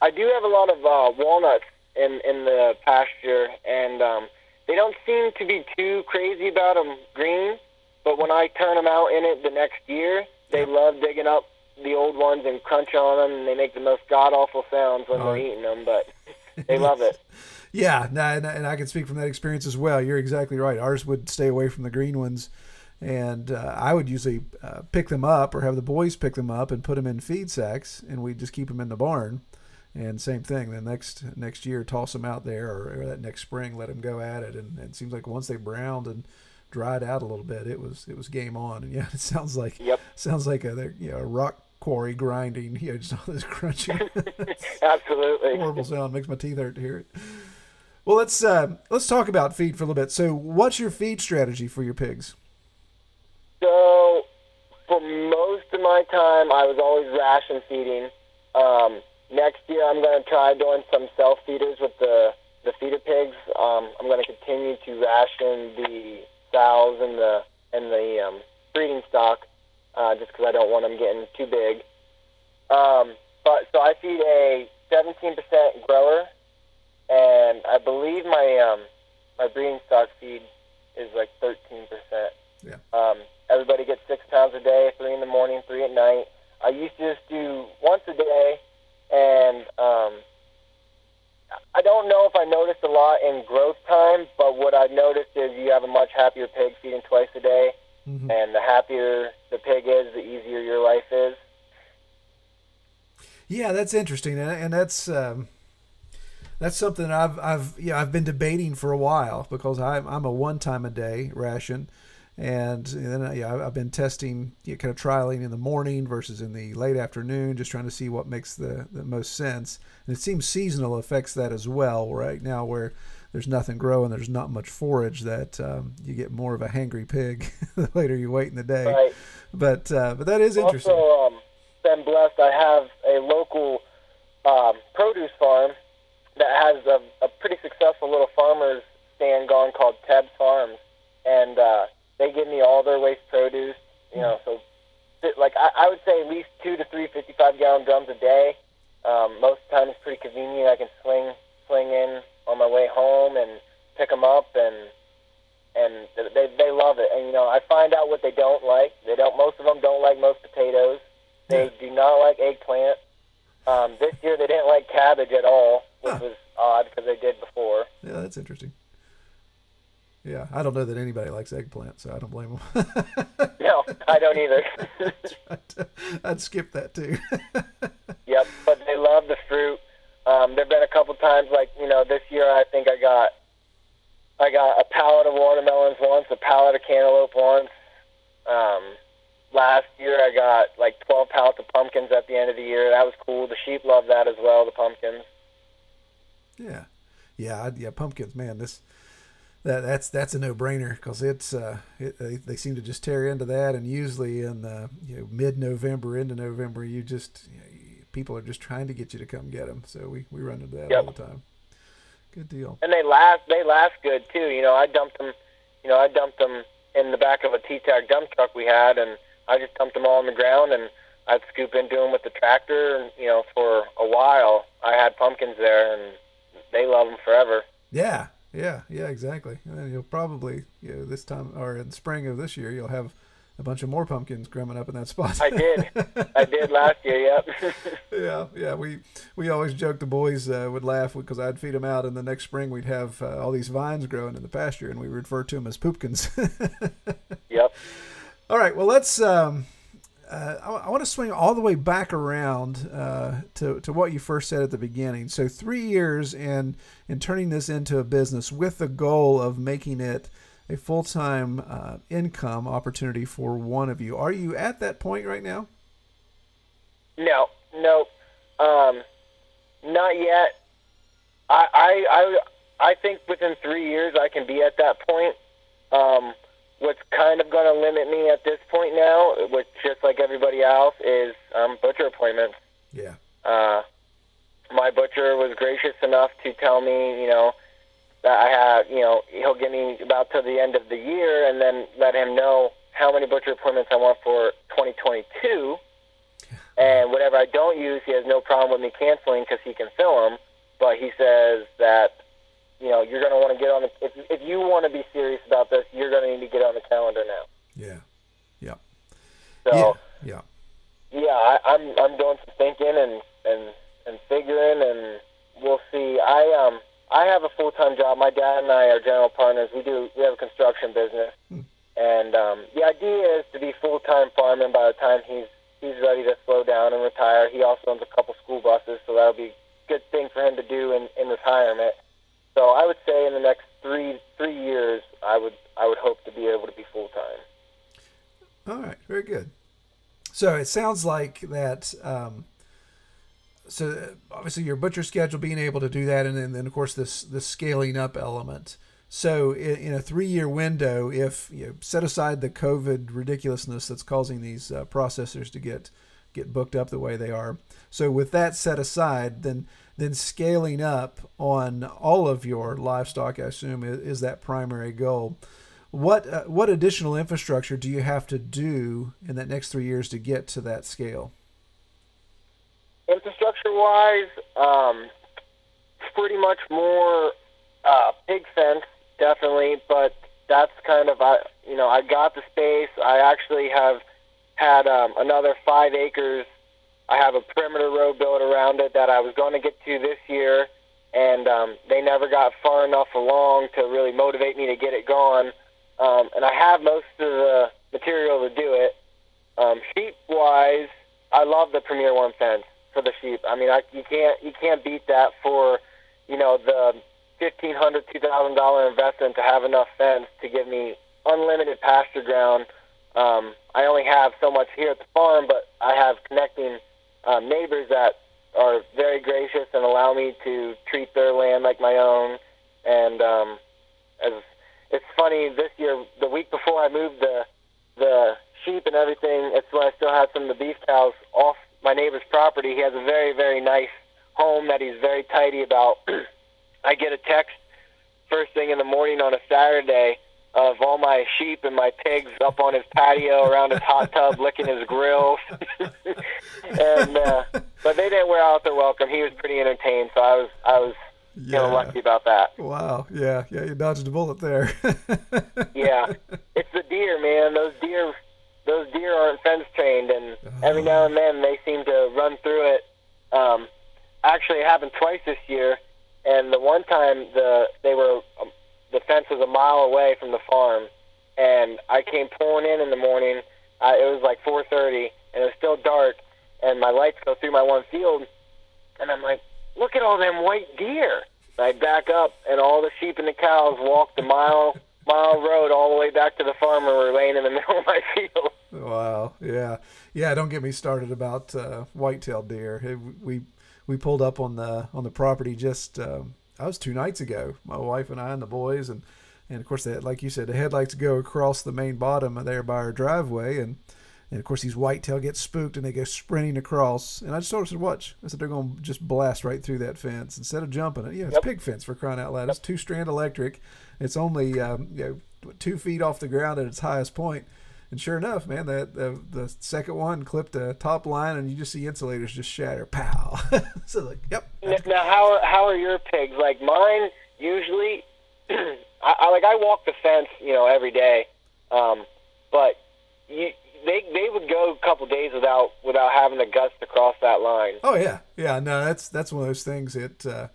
Speaker 2: I do have a lot of uh, walnuts in in the pasture, and um, they don't seem to be too crazy about them green. But when I turn them out in it the next year, they love digging up the old ones and crunch on them, and they make the most god awful sounds when
Speaker 1: Oh.
Speaker 2: they're eating them. But they love it. [LAUGHS]
Speaker 1: Yeah, and, and I can speak from that experience as well. You're exactly right. Ours would stay away from the green ones, and uh, I would usually uh, pick them up or have the boys pick them up and put them in feed sacks, and we'd just keep them in the barn. And same thing. The next next year, toss them out there, or, or that next spring, let them go at it. And, and it seems like once they browned and dried out a little bit, it was it was game on. And yeah, [LAUGHS] it sounds like
Speaker 2: Yep.
Speaker 1: sounds like a you know, a rock quarry grinding. You know, just all this crunching. [LAUGHS] [LAUGHS]
Speaker 2: Absolutely.
Speaker 1: horrible sound. Makes my teeth hurt to hear it. Well, let's uh, let's talk about feed for a little bit. So, what's your feed strategy for your pigs?
Speaker 2: So, for most of my time, I was always ration feeding. Um, next year, I'm going to try doing some self feeders with the the feeder pigs. Um, I'm going to continue to ration the sows and the and the um, breeding stock, uh, just because I don't want them getting too big. Um, but so I feed a 17% grower, and I believe my um, my breeding stock feed is like 13%.
Speaker 1: Yeah.
Speaker 2: Um, everybody gets six pounds a day, three in the morning, three at night. I used to just do once a day, and um, I don't know if I noticed a lot in growth time, but what I noticed is you have a much happier pig feeding twice a day,
Speaker 1: Mhm.
Speaker 2: and the happier the pig is, the easier your life is.
Speaker 1: Yeah, that's interesting, and, and that's um, that's something I've I've yeah I've been debating for a while because I'm I'm a one time a day ration, and, then yeah I've been testing you know, kind of trialing in the morning versus in the late afternoon, just trying to see what makes the, the most sense. And it seems seasonal affects that as well. Right now, where there's nothing growing, there's not much forage, that um, you get more of a hangry pig [LAUGHS] the later you wait in the day.
Speaker 2: Right.
Speaker 1: But uh, but that is interesting.
Speaker 2: Also, um, been blessed. I have a local um, produce farm that has a, a pretty successful little farmers stand going called Teb's Farms, and uh, they give me all their waste produce. You know, so like I, I would say at least two to three 55 gallon drums a day. Um, most of the time, it's pretty convenient. I can swing swing in on my way home and pick them up and and they they love it. And you know, I find out what they don't like. They don't. Most of them don't like most potatoes. They do not like eggplant. Um, this year they didn't like cabbage at all, which
Speaker 1: Huh.
Speaker 2: was odd because they did before.
Speaker 1: Yeah, that's interesting. Yeah, I don't know that anybody likes eggplant, so I don't blame them.
Speaker 2: No, I don't either. [LAUGHS]
Speaker 1: I'd skip that too. [LAUGHS]
Speaker 2: yep, but they love the fruit. Um, there've been a couple times, like you know, this year I think I got I got a pallet of watermelons once, a pallet of cantaloupe once. Um, last year I got like 12 pallets of pumpkins at the end of the year. That was cool. The sheep love that as well. The pumpkins.
Speaker 1: yeah, yeah, I- yeah. Pumpkins, man, this that that's that's a no brainer because it's uh it, they, they seem to just tear into that, and usually in uh, you know mid November into November, you just you know, people are just trying to get you to come get them. So we we run into that
Speaker 2: Yep.
Speaker 1: all the time. Good deal.
Speaker 2: and they last they last good too. You know, I dumped them. You know, I dumped them in the back of a T tag dump truck we had, and I just dumped them all on the ground, and I'd scoop into them with the tractor, and you know, for a while I had pumpkins there, and they love them forever.
Speaker 1: Yeah, yeah, yeah, exactly. And then you'll probably, you know, this time or in spring of this year, you'll have a bunch of more pumpkins growing up in that [LAUGHS] spot.
Speaker 2: I did, I did last year. Yep. [LAUGHS]
Speaker 1: yeah, yeah. We we always joke the boys uh, would laugh because I'd feed them out, and the next spring we'd have uh, all these vines growing in the pasture, and we refer to them as poopkins. [LAUGHS]
Speaker 2: yep.
Speaker 1: all right, well let's. Um, uh, I, I want to swing all the way back around uh, to to what you first said at the beginning. So three years in in turning this into a business with the goal of making it a full time uh, income opportunity for one of you. Are you at that point right now?
Speaker 2: No, no, um, not yet. I, I, I, I think within three years I can be at that point. Um, what's kind of going to limit me at this point now, which just like everybody else, is um, butcher appointments.
Speaker 1: Yeah.
Speaker 2: Uh, my butcher was gracious enough to tell me, you know, that I have, you know, he'll give me about to the end of the year, and then let him know how many butcher appointments I want for 2022. And whatever I don't use, he has no problem with me canceling because he can fill them. But he says that, you know, you're going to want to get on the. If, if you want to be serious about this, you're going to need to get on the calendar now.
Speaker 1: Yeah. Yeah.
Speaker 2: So
Speaker 1: Yeah.
Speaker 2: yeah, I, I'm I'm doing some thinking and and and figuring, and we'll see. I um I have a full time job. My dad and I are general partners. We do we have a construction business, and um, the idea is to be full time farming by the time he's he's ready to slow down and retire. He also owns a couple school buses, so that'll be a good thing for him to do in in retirement. So I would say in the next three three years, I would I would hope to be able to be full time.
Speaker 1: All right, very good. So it sounds like that. Um, so obviously your butcher schedule, being able to do that, and then, then of course this this scaling up element. So in, in a three year window, if you know, set aside the COVID ridiculousness that's causing these uh, processors to get get booked up the way they are. So with that set aside, then then scaling up on all of your livestock, I assume, is, is that primary goal. What uh, what additional infrastructure do you have to do in that next three years to get to that scale?
Speaker 2: infrastructure wise, um, pretty much more uh, pig fence, definitely. But that's kind of I, you know, I got the space. I actually have had um, another five acres. I have a perimeter road built around it that I was going to get to this year, and um, they never got far enough along to really motivate me to get it going. Um, and I have most of the material to do it. Um, sheep wise, I love the Premier One fence for the sheep. I mean, I, you can't you can't beat that for you know the fifteen hundred two thousand dollar investment to have enough fence to give me unlimited pasture ground. Um, I only have so much here at the farm, but I have connecting um, neighbors that are very gracious and allow me to treat their land like my own. And um, as it's funny, this year, the week before I moved the the sheep and everything, it's when I still had some of the beef cows off my neighbor's property. He has a very, very nice home that he's very tidy about. [CLEARS THROAT] I get a text first thing in the morning on a Saturday of all my sheep and my pigs up on his patio around his hot tub licking his grill [LAUGHS] and uh, but they didn't wear out their welcome. He was pretty entertained, so I was I was
Speaker 1: Yeah.
Speaker 2: feeling lucky about that.
Speaker 1: Wow. Yeah. Yeah. You dodged a bullet there. [LAUGHS]
Speaker 2: Yeah, it's the deer, man. Those deer, those deer aren't fence trained, and every now and then they seem to run through it. Um, actually, it happened twice this year, and the one time the they were um, the fence was a mile away from the farm, and I came pulling in in the morning. Uh, it was like 4:30, and it was still dark, and my lights go through my one field, and I'm like, look at all them white deer. And I back up, and all the sheep and the cows walked the mile mile road all the way back to the farm, and we're laying in the [LAUGHS] middle of my field.
Speaker 1: wow. Yeah. Yeah. Don't get me started about uh, white-tailed deer. We we pulled up on the on the property just um, I was two nights ago. My wife and I and the boys and and of course they had, like you said the headlights go across the main bottom there by our driveway and. And of course, these whitetail get spooked and they go sprinting across. And I just told her, I said, watch. I said, they're going to just blast right through that fence instead of jumping it. Yeah, it's
Speaker 2: Yep.
Speaker 1: pig fence for crying out loud. It's two strand electric. It's only um, you know, two feet off the ground at its highest point. And sure enough, man, that the, the second one clipped the top line, and you just see insulators just shatter. Pow! [LAUGHS] so like, yep.
Speaker 2: N- Now, how are, how are your pigs? Like mine, usually, [CLEARS THROAT] I, I like I walk the fence, you know, every day, um, but you, they they would go a couple days without without having the guts to cross that line.
Speaker 1: Oh yeah, yeah. No, that's that's one of those things. It uh,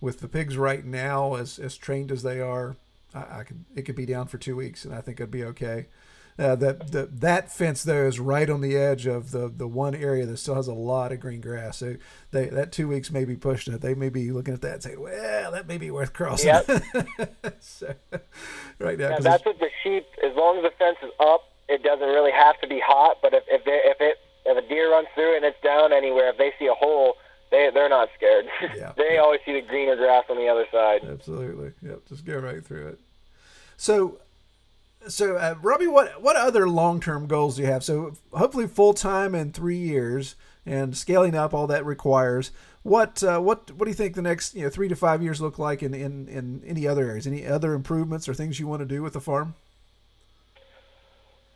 Speaker 1: with the pigs right now, as as trained as they are, I, I could it could be down for two weeks, and I think it'd be okay. Uh, that the, that fence there is right on the edge of the, the one area that still has a lot of green grass. So they that two weeks may be pushing it. They may be looking at that and saying, "Well, that may be worth crossing." [LAUGHS] so, right now,
Speaker 2: Yeah, that's what the sheep. As long as the fence is up, it doesn't really have to be hot. But if if, they, if it if a deer runs through and it's down anywhere, if they see a hole, they they're not scared. [LAUGHS]
Speaker 1: Yeah.
Speaker 2: they always see the greener grass on the other side.
Speaker 1: Absolutely. Yep. Just go right through it. So, so uh, Robbie, what what other long term goals do you have? So hopefully full time in three years and scaling up all that requires. What uh, what what do you think the next you know three to five years look like in, in, in any other areas? Any other improvements or things you want to do with the farm?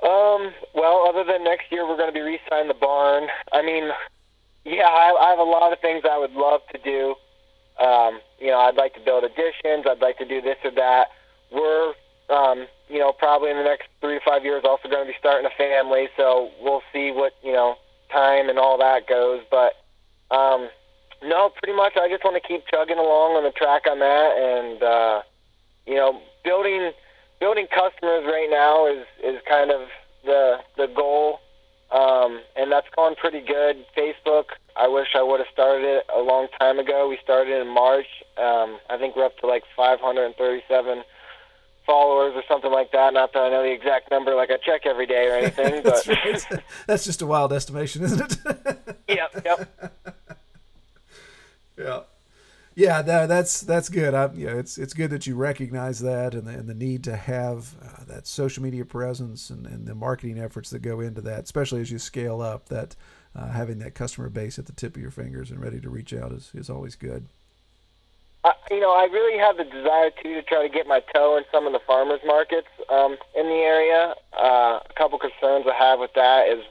Speaker 2: Um. Well, other than next year, we're going to be re-signing the barn. I mean, yeah, I, I have a lot of things I would love to do. Um, you know, I'd like to build additions. I'd like to do this or that. We're, um, you know, probably in the next three to five years, also going to be starting a family. So we'll see what you know time and all that goes. But um, no, pretty much, I just want to keep chugging along on the track I'm at, and uh, you know, building building customers right now is is kind of the the goal, um, and that's gone pretty good. Facebook, I wish I would have started it a long time ago. We started in March. Um, I think we're up to like 537 followers or something like that. Not that I know the exact number, like I check every day or anything, [LAUGHS] but
Speaker 1: that's, [LAUGHS] that's just a wild estimation, isn't it? [LAUGHS]
Speaker 2: yep, yep.
Speaker 1: Yeah. Yeah, that, that's that's good. I, yeah, it's it's good that you recognize that and the, and the need to have uh, that social media presence and, and the marketing efforts that go into that, especially as you scale up. That uh, having that customer base at the tip of your fingers and ready to reach out is, is always good.
Speaker 2: I, you know, I really have the desire too to try to get my toe in some of the farmers markets um, in the area. Uh, a couple concerns I have with that is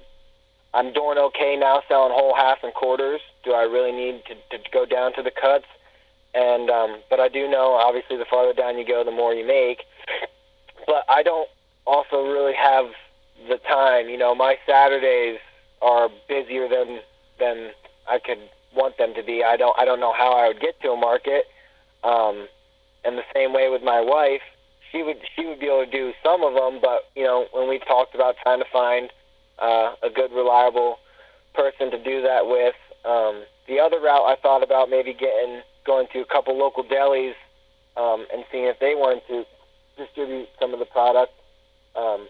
Speaker 2: I'm doing okay now selling whole half and quarters. Do I really need to, to go down to the cuts? And um, but I do know, obviously, the farther down you go, the more you make. But I don't also really have the time. You know, my Saturdays are busier than than I could want them to be. I don't I don't know how I would get to a market. Um, and the same way with my wife, she would she would be able to do some of them, but you know when we talked about trying to find uh, a good reliable person to do that with, um, the other route I thought about maybe getting going to a couple local delis um, and seeing if they wanted to distribute some of the product. Um,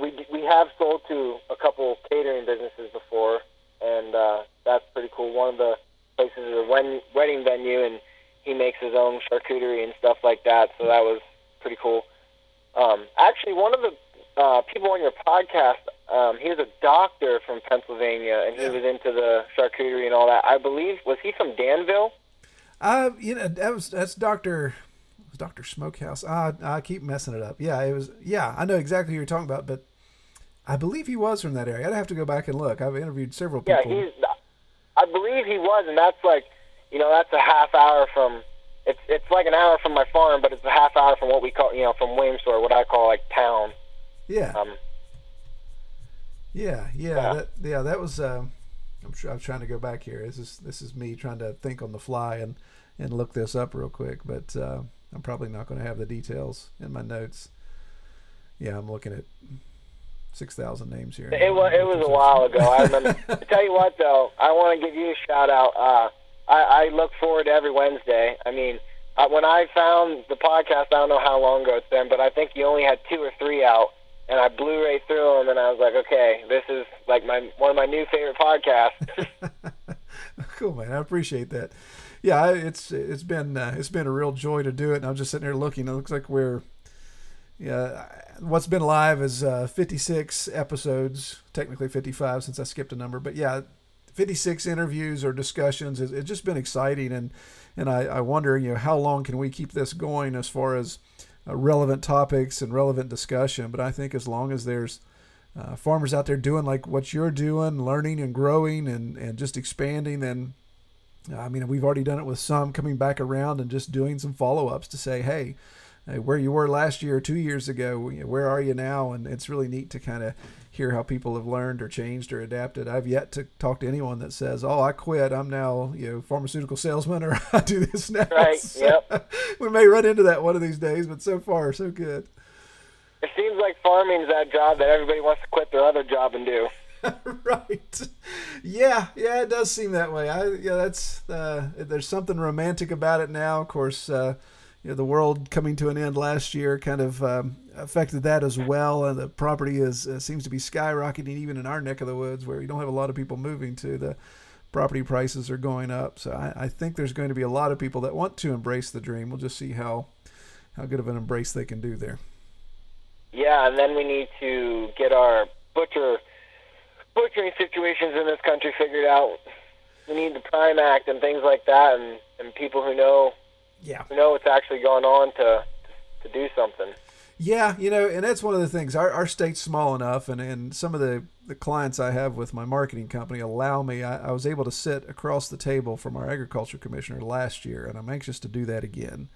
Speaker 2: we we have sold to a couple catering businesses before, and uh, that's pretty cool. One of the places is a wedding venue, and he makes his own charcuterie and stuff like that. So that was pretty cool. Um, actually, one of the uh, people on your podcast, um, he was a doctor from Pennsylvania, and he was into the charcuterie and all that. I believe was he from Danville?
Speaker 1: Uh, you know, that was that's Doctor Doctor Smokehouse. I I keep messing it up. Yeah, it was. Yeah, I know exactly who you're talking about, but I believe he was from that area. I'd have to go back and look. I've interviewed several people.
Speaker 2: Yeah, he's. I believe he was, and that's like, you know, that's a half hour from. It's it's like an hour from my farm, but it's a half hour from what we call, you know, from Williamsburg, what I call like town.
Speaker 1: Yeah.
Speaker 2: Um.
Speaker 1: Yeah, yeah,
Speaker 2: Yeah.
Speaker 1: that yeah, that was. Uh, I'm sure I'm trying to go back here. This is this is me trying to think on the fly and and look this up real quick, but uh, I'm probably not going to have the details in my notes. Yeah, I'm looking at six thousand names here.
Speaker 2: It was it was a while ago. I remember. to [LAUGHS] tell you what, though, I want to give you a shout out. Uh, I, I look forward to every Wednesday. I mean, uh, when I found the podcast, I don't know how long ago it's been, but I think you only had two or three out, and I Blu-ray through them, and I was like, okay, this is like my one of my new favorite podcasts. [LAUGHS] [LAUGHS]
Speaker 1: cool, man. I appreciate that. Yeah, I- it's it's been uh, it's been a real joy to do it. And I'm just sitting here looking. It looks like we're yeah. What's been live is uh, 56 episodes, technically 55 since I skipped a number, but yeah, 56 interviews or discussions. It's, it's just been exciting, and and I, I wonder, you know, how long can we keep this going as far as uh, relevant topics and relevant discussion? But I think as long as there's uh, farmers out there doing like what you're doing, learning and growing and, and just expanding, then I mean, we've already done it with some coming back around and just doing some follow ups to say, hey, where you were last year two years ago, where are you now? And it's really neat to kind of hear how people have learned or changed or adapted. I've yet to talk to anyone that says, "Oh, I quit. I'm now you know pharmaceutical salesman or [LAUGHS] I do this now."
Speaker 2: Right, [LAUGHS]
Speaker 1: So,
Speaker 2: yep. [LAUGHS]
Speaker 1: we may run into that one of these days, but so far so good.
Speaker 2: it seems like farming's that job that everybody wants to quit their other job and do.
Speaker 1: right. Yeah, yeah, it does seem that way. I yeah, that's uh, there's something romantic about it now. Of course, uh, you know, the world coming to an end last year kind of um, affected that as well, and the property is uh, seems to be skyrocketing even in our neck of the woods where we don't have a lot of people moving to. The property prices are going up, so I, I think there's going to be a lot of people that want to embrace the dream. We'll just see how how good of an embrace they can do there.
Speaker 2: yeah, and then we need to get our butcher butchering situations in this country figured out. We need the Prime Act and things like that, and, and people who know
Speaker 1: Yeah.
Speaker 2: know what's actually going on to to do something.
Speaker 1: Yeah, you know, and that's one of the things. Our, our state's small enough, and, and some of the, the clients I have with my marketing company allow me. I, I was able to sit across the table from our agriculture commissioner last year, and I'm anxious to do that again,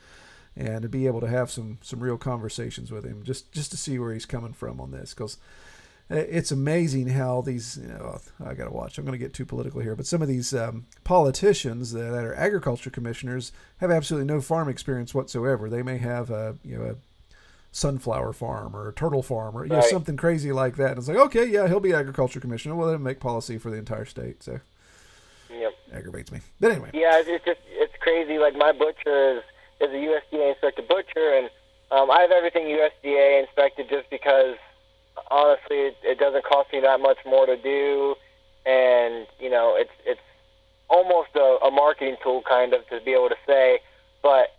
Speaker 1: and to be able to have some some real conversations with him, just just to see where he's coming from on this, because it's amazing how these. You know, I got to watch. I'm going to get too political here, but some of these um, politicians that are agriculture commissioners have absolutely no farm experience whatsoever. They may have a you know a sunflower farm or a turtle farm or you know,
Speaker 2: Right.
Speaker 1: something crazy like that. And it's like, okay, yeah, he'll be agriculture commissioner. Well, then make policy for the entire state. So
Speaker 2: Yep.
Speaker 1: aggravates me. But anyway,
Speaker 2: Yeah, it's it's just it's crazy. Like my butcher is is a USDA inspected butcher, and um, I have everything USDA inspected just because honestly, it, it doesn't cost me that much more to do, and you know, it's it's almost a, a marketing tool kind of to be able to say, but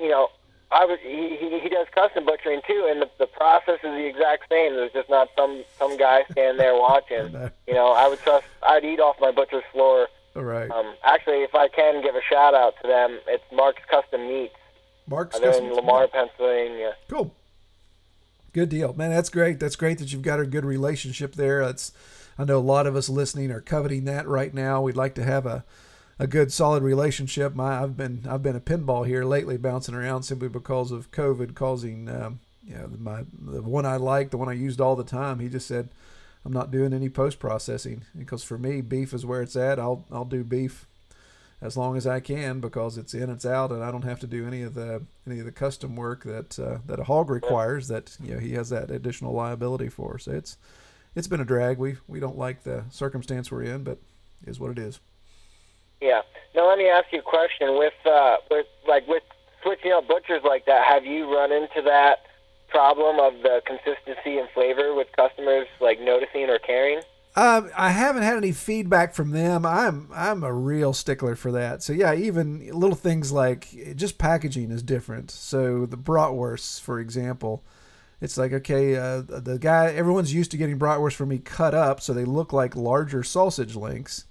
Speaker 2: you know. I was he, he he does custom butchering too, and the, the process is the exact same. There's just not some some guy standing there watching. [LAUGHS]
Speaker 1: No.
Speaker 2: You know, I would trust. I'd eat off my butcher's floor
Speaker 1: all right.
Speaker 2: um, actually, if I can give a shout out to them, it's Mark's Custom Meats.
Speaker 1: Mark's
Speaker 2: in
Speaker 1: Custom-
Speaker 2: Lamar, Pennsylvania.
Speaker 1: Cool. Good deal, man. That's great. That's great that you've got a good relationship there. That's I know a lot of us listening are coveting that right now. We'd like to have a a good solid relationship. My I've been I've been a pinball here lately, bouncing around simply because of COVID causing um, you know my the one I like, the one I used all the time. He just said I'm not doing any post processing because for me beef is where it's at. I'll I'll do beef as long as I can because it's in, it's out, and I don't have to do any of the any of the custom work that uh, that a hog requires. That you know he has that additional liability for. So it's it's been a drag. We we don't like the circumstance we're in, but it is what it is.
Speaker 2: Yeah. Now let me ask you a question. With uh, with like with switching out butchers like that, have you run into that problem of the consistency and flavor with customers like noticing or caring?
Speaker 1: Um, I haven't had any feedback from them. I'm I'm a real stickler for that. So yeah, even little things like just packaging is different. So the bratwursts, for example, it's like okay, uh, the guy everyone's used to getting bratwurst from me cut up, so they look like larger sausage links.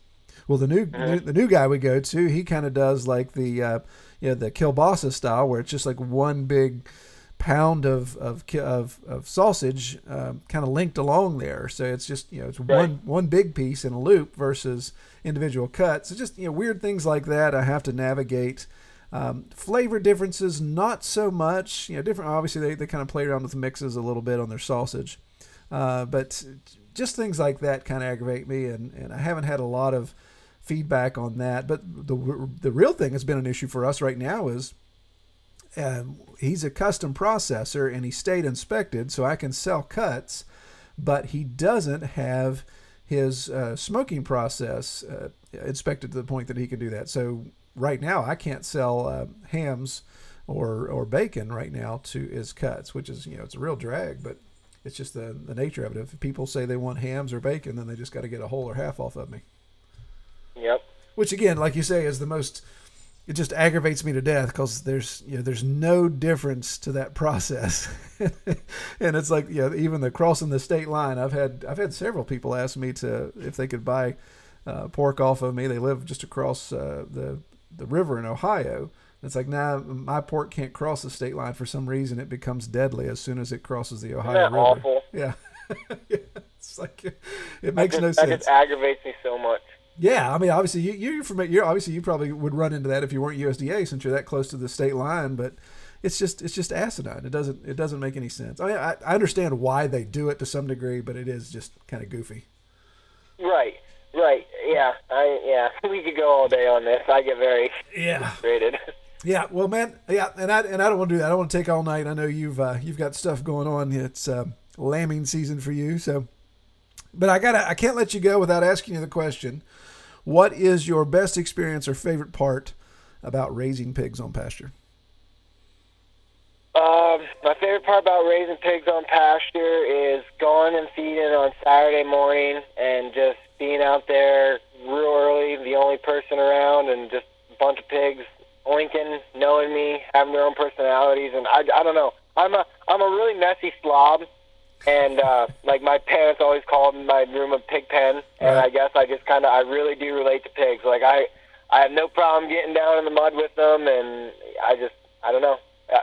Speaker 1: Well, the new the new guy we go to, he kind of does like the uh, you know the kielbasa style, where it's just like one big pound of of of, of sausage um, kind of linked along there. So it's just you know it's one one big piece in a loop versus individual cuts. So just you know weird things like that I have to navigate. Um, flavor differences, not so much. You know, different. Obviously, they, they kind of play around with mixes a little bit on their sausage, uh, but just things like that kind of aggravate me, and, and I haven't had a lot of feedback on that. But the the real thing has been an issue for us right now is um, he's a custom processor and he's state inspected, so I can sell cuts, but he doesn't have his uh, smoking process uh, inspected to the point that he can do that. So right now, I can't sell uh, hams or or bacon right now to his cuts, which is you know it's a real drag, but it's just the the nature of it. If people say they want hams or bacon, then they just got to get a whole or half off of me.
Speaker 2: Yep.
Speaker 1: Which again, like you say, is the most. It just aggravates me to death because there's you know there's no difference to that [LAUGHS] process, and it's like you know even the crossing the state line. I've had I've had several people ask me to if they could buy uh, pork off of me. They live just across uh, the the river in Ohio. It's like nah, my pork can't cross the state line for some reason. It becomes deadly as soon as it crosses the Ohio River.
Speaker 2: awful?
Speaker 1: Yeah, [LAUGHS] yeah. It's like it makes
Speaker 2: that
Speaker 1: no
Speaker 2: just, That
Speaker 1: sense.
Speaker 2: just aggravates me so much.
Speaker 1: Yeah, I mean, obviously, you, you're from you're obviously you probably would run into that if you weren't USDA since you're that close to the state line. But it's just it's just asinine. It doesn't it doesn't make any sense. I mean, I, I understand why they do it to some degree, but it is just kind of goofy.
Speaker 2: Right. Right. Yeah. I yeah. [LAUGHS] We could go all day on this. I get very
Speaker 1: Yeah,
Speaker 2: frustrated. [LAUGHS]
Speaker 1: yeah. Well, man, yeah, and I and I don't want to do that. I don't want to take all night. I know you've uh, you've got stuff going on. It's uh, lambing season for you, so. But I gotta I can't let you go without asking you the question. What is your best experience or favorite part about raising pigs on pasture?
Speaker 2: Um, my favorite part about raising pigs on pasture is going and feeding on Saturday morning and just being out there real early, the only person around, and just a bunch of pigs oinking, knowing me, having their own personalities, and I, I don't know. I'm a I'm a really messy slob, and uh, like my parents always called my room a pig pen, and
Speaker 1: Right.
Speaker 2: I guess I just kind of I really do relate to pigs. Like I I have no problem getting down in the mud with them, and I just I don't know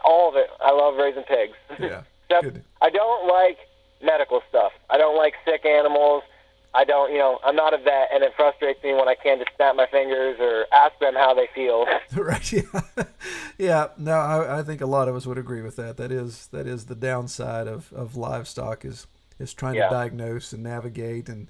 Speaker 2: all of it. I love raising pigs.
Speaker 1: Yeah, [LAUGHS]
Speaker 2: Except
Speaker 1: good.
Speaker 2: I don't like medical stuff. I don't like sick animals. I don't, you know, I'm not a vet, and it frustrates me when I can't just snap my fingers or ask them how they feel. [LAUGHS]
Speaker 1: right yeah [LAUGHS] yeah no I, I think a lot of us would agree with that that is that is the downside of, of livestock is is trying
Speaker 2: Yeah.
Speaker 1: to diagnose and navigate and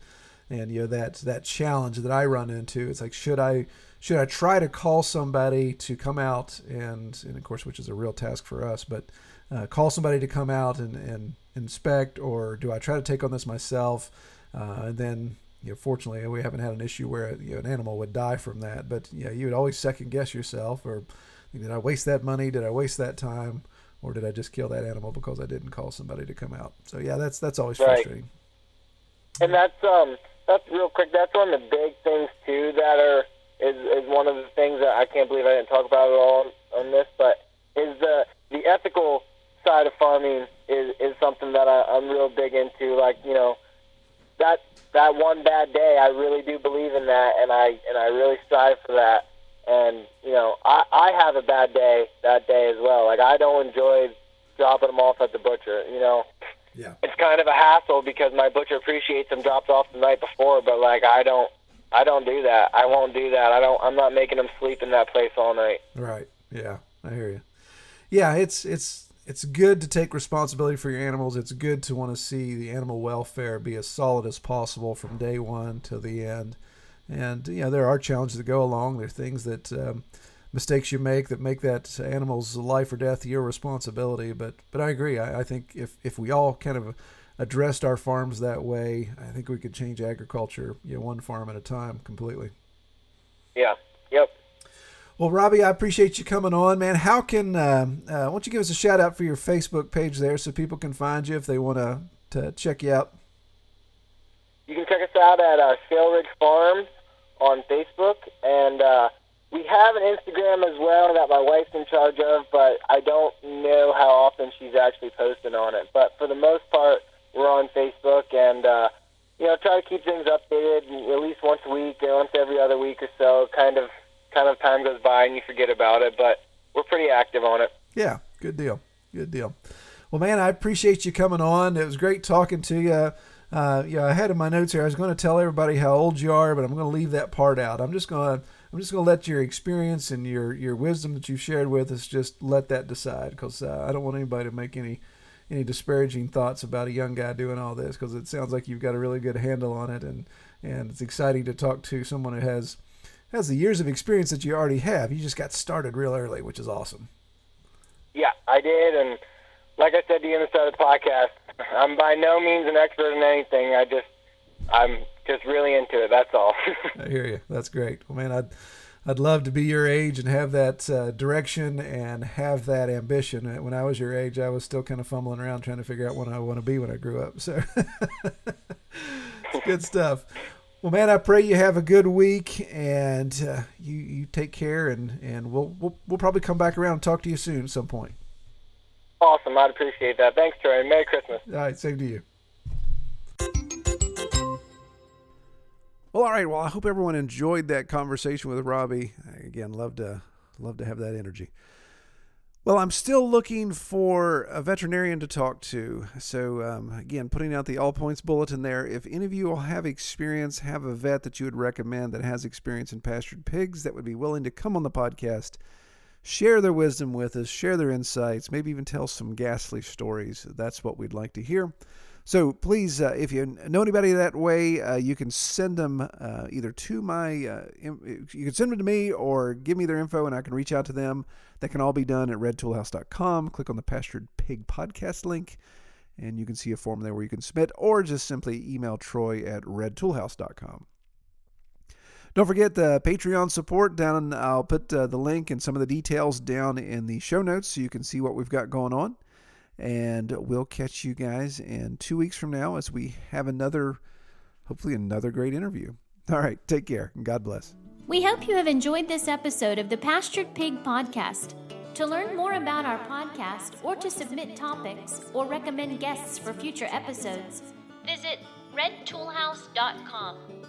Speaker 1: and you know that that challenge that I run into it's like should I should I try to call somebody to come out and and of course which is a real task for us but uh, call somebody to come out and, and inspect or do I try to take on this myself uh, and then you know, fortunately, we haven't had an issue where you know, an animal would die from that. But yeah, you would always second guess yourself, or did I waste that money? Did I waste that time? Or did I just kill that animal because I didn't call somebody to come out? So yeah, that's that's always
Speaker 2: Right.
Speaker 1: frustrating.
Speaker 2: and that's um that's real quick. That's one of the big things too that are is is one of the things that I can't believe I didn't talk about at all on, on this, but is the the ethical side of farming is is something that I, I'm real big into. Like you know that that one bad day, I really do believe in that, and I and I really strive for that. And you know, I I have a bad day that day as well. Like I don't enjoy dropping them off at the butcher. You know,
Speaker 1: Yeah,
Speaker 2: it's kind of a hassle because my butcher appreciates them dropped off the night before, but like I don't, I don't do that. I won't do that. I don't. I'm not making them sleep in that place all night.
Speaker 1: right. Yeah, I hear you. Yeah, it's it's it's good to take responsibility for your animals. It's good to want to see the animal welfare be as solid as possible from day one to the end. And you know there are challenges that go along. There are things that um, mistakes you make that make that animal's life or death your responsibility. But but I agree. I, I think if if we all kind of addressed our farms that way, I think we could change agriculture, you know, one farm at a time, completely.
Speaker 2: Yeah.
Speaker 1: Well, Robbie, I appreciate you coming on, man. How can um uh, why don't you give us a shout out for your Facebook page there, so people can find you if they want to to check you out?
Speaker 2: You can check us out at uh, Shale Ridge Farms on Facebook, and uh, we have an Instagram as well that my wife's in charge of, but I don't know how often she's actually posting on it. But for the most part, we're on Facebook, and uh, you know, try to keep things updated at least once a week, once every other week or so. Kind of, kind of time goes by and you forget about it, but we're pretty active on it.
Speaker 1: Yeah, good deal, good deal. Well, man, I appreciate you coming on. It was great talking to you. Uh, yeah, I had in my notes here. I was going to tell everybody how old you are, but I'm going to leave that part out. I'm just going to I'm just going to let your experience and your your wisdom that you've shared with us just let that decide because uh, I don't want anybody to make any any disparaging thoughts about a young guy doing all this because it sounds like you've got a really good handle on it and and it's exciting to talk to someone who has has the years of experience that you already have. You just got started real early, which is awesome.
Speaker 2: Yeah, I did, and like I said to you in the start of the podcast, I'm by no means an expert in anything. I just, I'm just really into it. That's all. [LAUGHS]
Speaker 1: I hear you. That's great. Well, man, I'd I'd love to be your age and have that uh, direction and have that ambition. Uh, When I was your age, I was still kind of fumbling around trying to figure out what I want to be when I grew up. So, [LAUGHS] it's good stuff. Well, man, I pray you have a good week and uh, you you take care and and we'll, we'll we'll probably come back around and talk to you soon at some point.
Speaker 2: awesome. I'd appreciate that. Thanks, Troy. Merry Christmas.
Speaker 1: All right, same to you. Well, all right. Well, I hope everyone enjoyed that conversation with Robbie. Again, love to love to have that energy. Well, I'm still looking for a veterinarian to talk to. So, um, again, putting out the all points bulletin there. If any of you all have experience, have a vet that you would recommend that has experience in pastured pigs that would be willing to come on the podcast, share their wisdom with us, share their insights, maybe even tell some ghastly stories. That's what we'd like to hear. So please, uh, if you know anybody that way, uh, you can send them uh, either to my, uh, you can send them to me or give me their info and I can reach out to them. That can all be done at redtoolhouse.com. Click on the Pastured Pig podcast link and you can see a form there where you can submit or just simply email Troy at redtoolhouse.com. Don't forget the Patreon support down. I'll put uh, the link and some of the details down in the show notes so you can see what we've got going on. And we'll catch you guys in two weeks from now as we have another, hopefully, another great interview. All right, take care and God bless.
Speaker 3: We hope you have enjoyed this episode of the Pastured Pig Podcast. To learn more about our podcast or to submit topics or recommend guests for future episodes,
Speaker 4: Visit redtoolhouse.com.